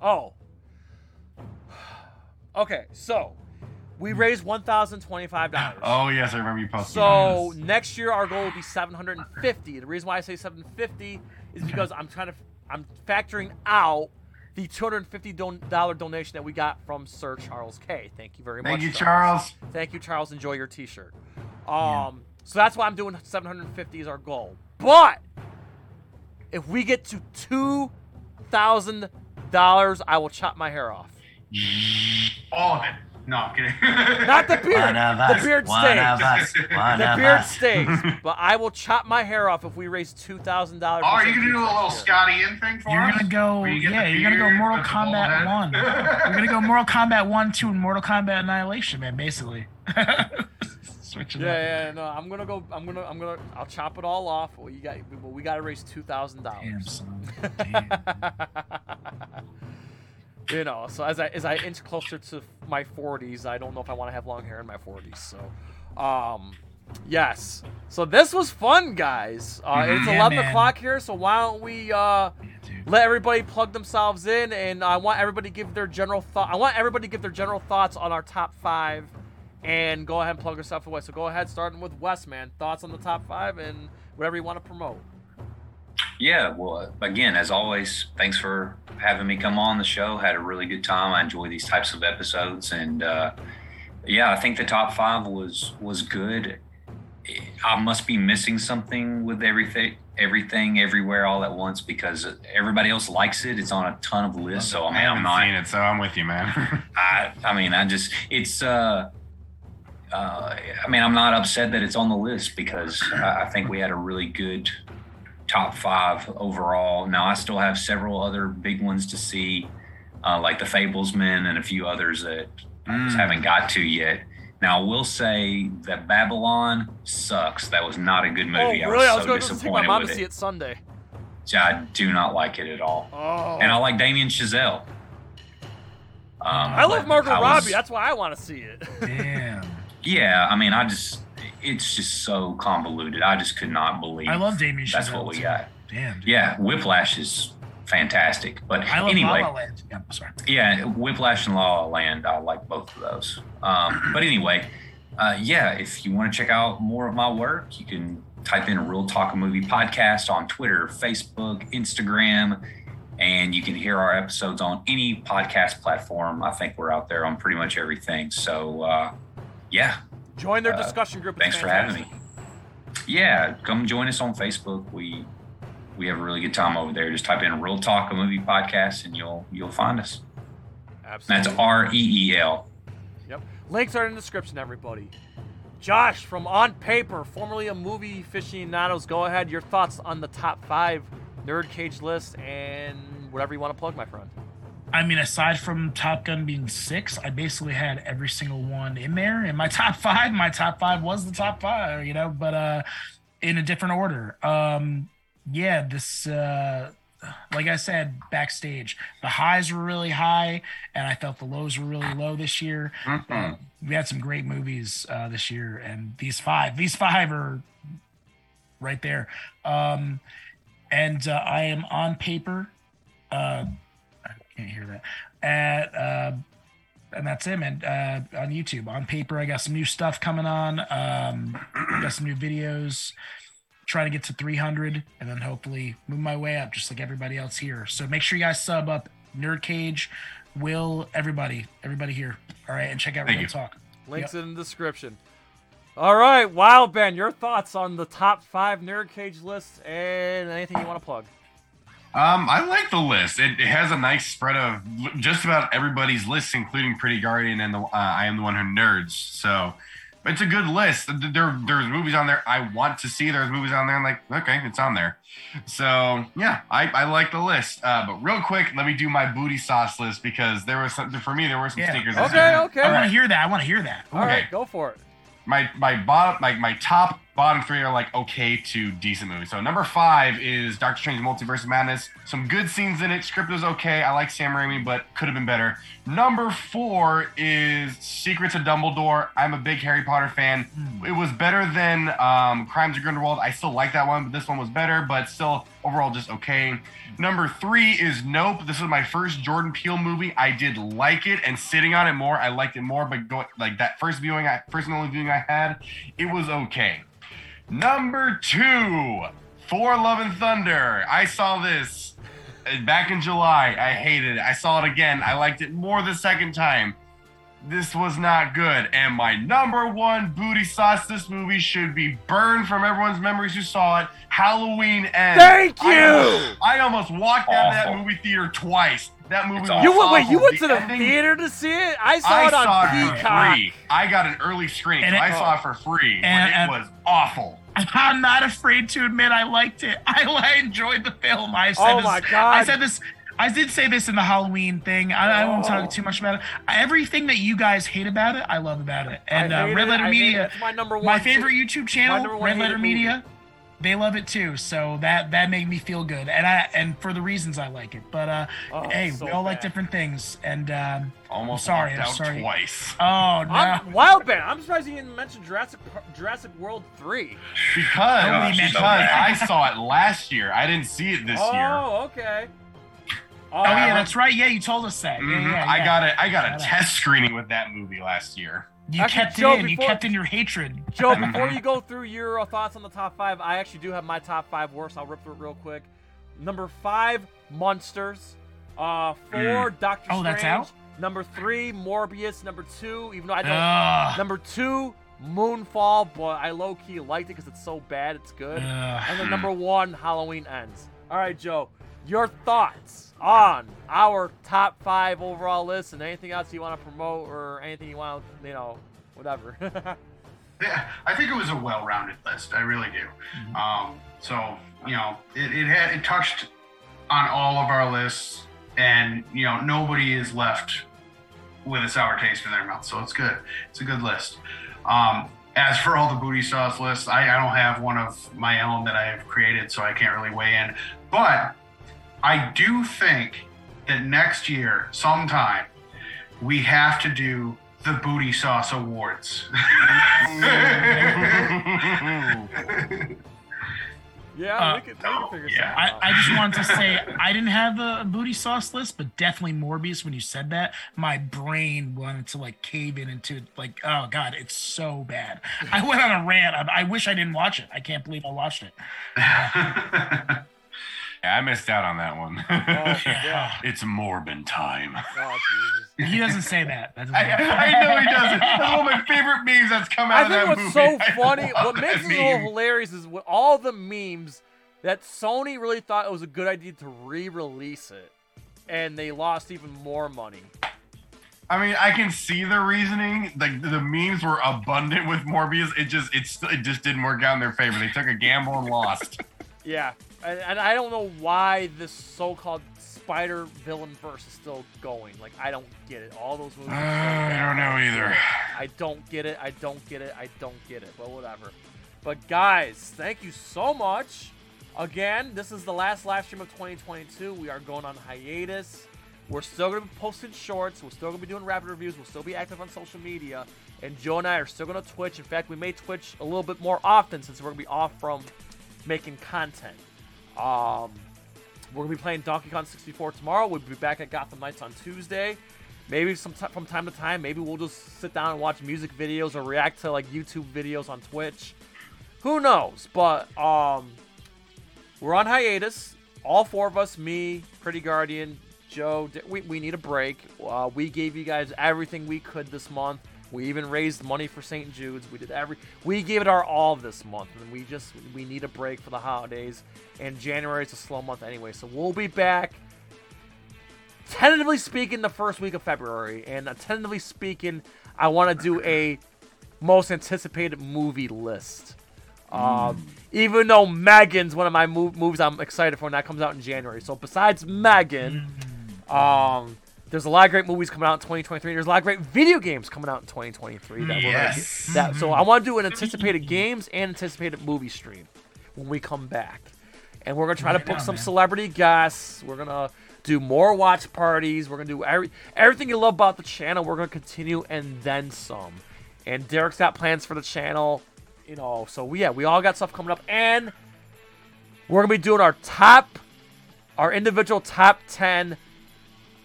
Oh. Okay, so we raised one thousand twenty-five dollars. Oh yes, I remember you posted. So next year our goal will be seven hundred and fifty. The reason why I say seven fifty is because I'm trying to I'm factoring out the two hundred and fifty dollar donation that we got from Sir Charles K. Thank you very Thank much. Thank you, Charles. Thank you, Charles. Enjoy your T-shirt. Um, so that's why I'm doing 750 is our goal. But if we get to two thousand dollars, I will chop my hair off. All of it. No, I'm kidding. Not the beard. One of the beard one stays. of us. One The of beard us. stays. But I will chop my hair off if we raise two thousand dollars. Oh, are you gonna do a little Scotty in thing for You're us? gonna go, you yeah. the You're gonna go beard Mortal with the bald Kombat? One. You're gonna go Mortal Kombat One, Two, and Mortal Kombat Annihilation, man. Basically. Switch it Yeah, up. yeah, yeah, no. I'm gonna go. I'm gonna. I'm gonna. I'll chop it all off. Well, you got. Well, we got to raise two thousand Damn, dollars. son. Damn. You know, so as I as I inch closer to my 40s, I don't know if I want to have long hair in my 40s. So, um, yes. So this was fun, guys. Uh, it's Yeah, 11 man. o'clock here, so why don't we uh, let everybody plug themselves in, and I want everybody to give their general thought. I want everybody to give their general thoughts on our top five, and go ahead and plug yourself away. So go ahead, starting with Wes, man. Thoughts on the top five and whatever you want to promote. Yeah, well, again, as always, thanks for having me come on the show. Had a really good time. I enjoy these types of episodes, and uh, yeah, I think the top five was was good. I must be missing something with everything, everything, everywhere, all at once because everybody else likes it. It's on a ton of lists, so I I mean, I'm haven't not. seen it, so I'm with you, man. I, I mean, I just, it's, uh, uh, I mean, I'm not upset that it's on the list because I, I think we had a really good top five overall. Now, I still have several other big ones to see, uh, like the Fabelmans and a few others that I just Mm. haven't got to yet. Now, I will say that Babylon sucks. That was not a good movie. oh, really? I I was was, going to take my mom to see it. it Sunday. I do not like it at all. Oh. And I like Damien Chazelle. Um, I love Margot I was- Robbie. That's why I want to see it. Damn. Yeah, I mean, I just it's just so convoluted. I just could not believe. I love Damien Chazelle. That's what we got. Damn. dude. Yeah, Whiplash is fantastic. But I love anyway, La La Land. Yeah, sorry. yeah, Whiplash and La La Land, I like both of those. Um, but anyway, uh, yeah, if you want to check out more of my work, you can type in Reel Talk a Movie podcast on Twitter, Facebook, Instagram, and you can hear our episodes on any podcast platform. I think we're out there on pretty much everything. So, uh, yeah, Join their Uh, discussion group. It's thanks for having me. Yeah, come join us on Facebook. We we have a really good time over there. Just type in Reel Talk a Movie podcast, and you'll you'll find us. Absolutely. That's R E E L. Yep. Links are in the description, everybody. Josh from On Paper, formerly a movie aficionados, go ahead. Your thoughts on the top five Nerd Cage list and whatever you want to plug, my friend. I mean, aside from Top Gun being six, I basically had every single one in there. And my top five, my top five was the top five, you know, but uh in a different order. Um yeah, this uh like I said backstage, the highs were really high, and I felt the lows were really low this year. Mhm. We had some great movies uh, this year, and these five, these five are right there. Um, and uh, I am on paper. Uh, can't hear that. At uh, and that's it, man. Uh, on YouTube, on paper, I got some new stuff coming on. Um, got some new videos. Trying to get to 300, and then hopefully move my way up, just like everybody else here. So make sure you guys sub up. Nerd Cage, Will, everybody, everybody here. All right, and check out Thank Reel you. Talk. Links in the description. All right, Wild Ben, your thoughts on the top five Nerd Cage lists and anything you want to plug? Um, I like the list. It, it has a nice spread of just about everybody's lists, including Pretty Guardian and the uh, I Am the One Who Nerds. So it's a good list. There, there's movies on there I want to see. There's movies on there. I'm like, okay, it's on there. So yeah, I, I like the list. Uh, but real quick, let me do my booty sauce list because there was some for me. There were some Yeah. stinkers. Okay, okay. I want to hear that. I want to hear that. All right, Okay. go for it. my my bottom like my top bottom three are like okay to decent movies. So number five is Doctor Strange Multiverse of Madness. Some good scenes in it. Script was okay. I like Sam Raimi, but could have been better. Number four is Secrets of Dumbledore. I'm a big Harry Potter fan. It was better than um, Crimes of Grindelwald. I still like that one, but this one was better, but still overall just okay. Number three is Nope. This was my first Jordan Peele movie. I did like it, and sitting on it more, I liked it more. But go, like that first viewing, I first and only viewing I had, it was okay. Number two, Thor Love and Thunder. I saw this back in July. I hated it. I saw it again. I liked it more the second time. This was not good. And my number one booty sauce, this movie should be burned from everyone's memories who saw it. Halloween Ends. Thank you! almost, I almost walked out of that movie theater twice. That movie It's was You went, wait, you awful. went to the ending- theater to see it? I saw I it on saw it for Peacock. free. I got an early screen, And so it- I saw it for free. And- but and- it was awful. I'm not afraid to admit I liked it. I, I enjoyed the film. I said Oh this, my God. I said this. I did say this in the Halloween thing. I, I won't Oh. talk too much about it. Everything that you guys hate about it, I love about it. And uh, Red Letter I hate it. Media, my number one. my favorite YouTube channel, Red Letter Media. movie. Media, they love it too. So that that made me feel good, and I and for the reasons I like it. But uh, Oh, hey, so we all like different things, and um, Almost sorry, I'm out sorry. twice. oh no. I'm Wild Ben. I'm surprised you didn't mention Jurassic Jurassic World three. Because, Nobody because mentioned I saw it last year. I didn't see it this oh, year. Oh okay. Oh yeah, Uh, that's right. Yeah, you told us that. Yeah, Mhm. yeah, I yeah. got a I got a test screening with that movie last year. You Actually, kept Joe, in. You kept in your hatred. Joe, before you go through your thoughts on the top five, I actually do have my top five worst. I'll rip through it real quick. Number five, Monsters. Uh, four, Doctor Oh, Strange. that's out? Number three, Morbius. Number two, even though I don't. Ugh. Number two, Moonfall, but I low key liked it because it's so bad, it's good. Ugh. And then number one, Halloween ends. All right, Joe, your thoughts on our top five overall list and anything else you want to promote or anything you want, to, you know, whatever. Yeah, I think it was a well-rounded list. I really do. Um, so you know, it, it had it touched on all of our lists, and you know, nobody is left with a sour taste in their mouth. So it's good. It's a good list. Um, as for all the booty sauce lists, I, I don't have one of my own that I have created, so I can't really weigh in. But I do think that next year, sometime, we have to do the Booty Sauce Awards. Yeah, Uh, we could, we could figure yeah. out. I, I just wanted to say I didn't have a booty sauce list, but definitely Morbius. When you said that, my brain wanted to like cave in into like, oh god, it's so bad. I went on a rant. I, I wish I didn't watch it. I can't believe I watched it. yeah, I missed out on that one. Oh, yeah. it's Morbin time. Oh, Jesus. He doesn't say that. That doesn't I. I know he doesn't. That's one of my favorite memes that's come out I of that think movie. what's so funny, what makes it so hilarious is with all the memes that Sony really thought it was a good idea to re-release it, and they lost even more money. I mean, I can see the reasoning. Like the memes were abundant with Morbius. It just it's it just didn't work out in their favor. They took a gamble and lost. Yeah, and, and I don't know why this so-called spider villain verse is still going. Like I don't get it. All those movies. Uh, I don't know either. I don't get it. I don't get it. I don't get it. But whatever. But guys, thank you so much. Again, this is the last live stream of 2022. We are going on hiatus. We're still going to be posting shorts. We're still going to be doing rapid reviews. We'll still be active on social media. And Joe and I are still going to Twitch. In fact, we may Twitch a little bit more often since we're going to be off from making content. Um, we're to be playing Donkey Kong 64 tomorrow. We'll be back at Gotham Knights on Tuesday. Maybe some t- from time to time, maybe we'll just sit down and watch music videos or react to like YouTube videos on Twitch. Who knows? But um, we're on hiatus. All four of us, me, Pretty Guardian, Joe, we, we need a break. Uh, we gave you guys everything we could this month. We even raised money for St. Jude's. We did every. We gave it our all this month, and we just we need a break for the holidays. And January is a slow month anyway, so we'll be back. Tentatively speaking, the first week of February, and uh, tentatively speaking, I want to do a most anticipated movie list. Um, even though Megan's one of my mov- movies I'm excited for, and that comes out in January. So besides Megan, um, there's a lot of great movies coming out in 2023. There's a lot of great video games coming out in 2023. That we're gonna Yes. get- that, so I want to do an anticipated games and anticipated movie stream when we come back, and we're gonna try to book on, some man. celebrity guests. We're gonna do more watch parties. We're gonna do every everything you love about the channel. We're gonna continue and then some. And Derek's got plans for the channel, you know. So we yeah, we all got stuff coming up, and we're gonna be doing our top, our individual top ten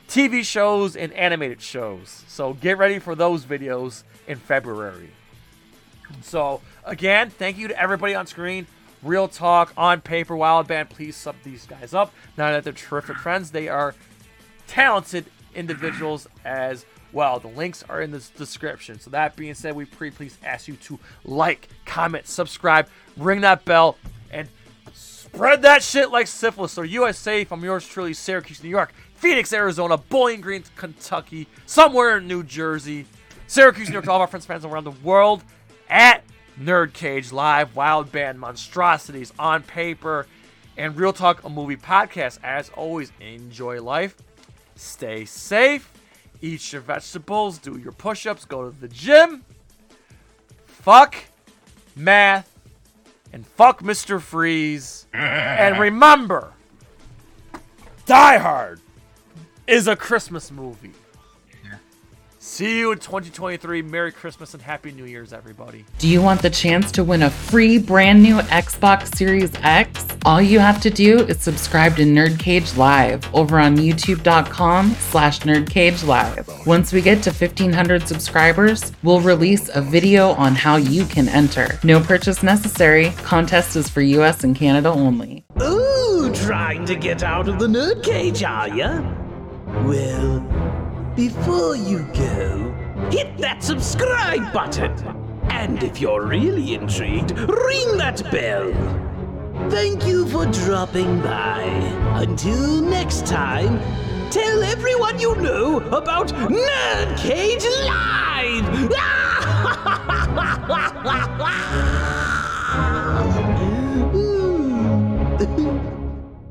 TV shows and animated shows. So get ready for those videos in February. So again, thank you to everybody on screen. Reel talk on paper, Wild Band. Please sub these guys up. Now that they're terrific friends, they are talented individuals as well. The links are in the description. So that being said, we pre please ask you to like, comment, subscribe, ring that bell, and spread that shit like syphilis. So USA from yours truly, Syracuse, New York, Phoenix, Arizona, Bowling Green, Kentucky, somewhere in New Jersey, Syracuse, New York, all of our friends, fans around the world at Nerd Cage Live, Wild Band Monstrosities on paper, and Reel Talk a Movie Podcast. As always, enjoy life, stay safe, eat your vegetables, do your push ups, go to the gym. Fuck math and fuck Mr. Freeze. and remember, Die Hard is a Christmas movie. See you in 2023. Merry Christmas and Happy New Year's, everybody. Do you want the chance to win a free brand new Xbox Series X? All you have to do is subscribe to Nerd Cage Live over on youtube.com slash nerdcagelive. Once we get to 1500 subscribers, we'll release a video on how you can enter. No purchase necessary. Contest is for US and Canada only. Ooh, trying to get out of the nerd cage, are ya? Well, before you go, hit that subscribe button. And if you're really intrigued, ring that bell. Thank you for dropping by. Until next time, tell everyone you know about Nerd Cage Live!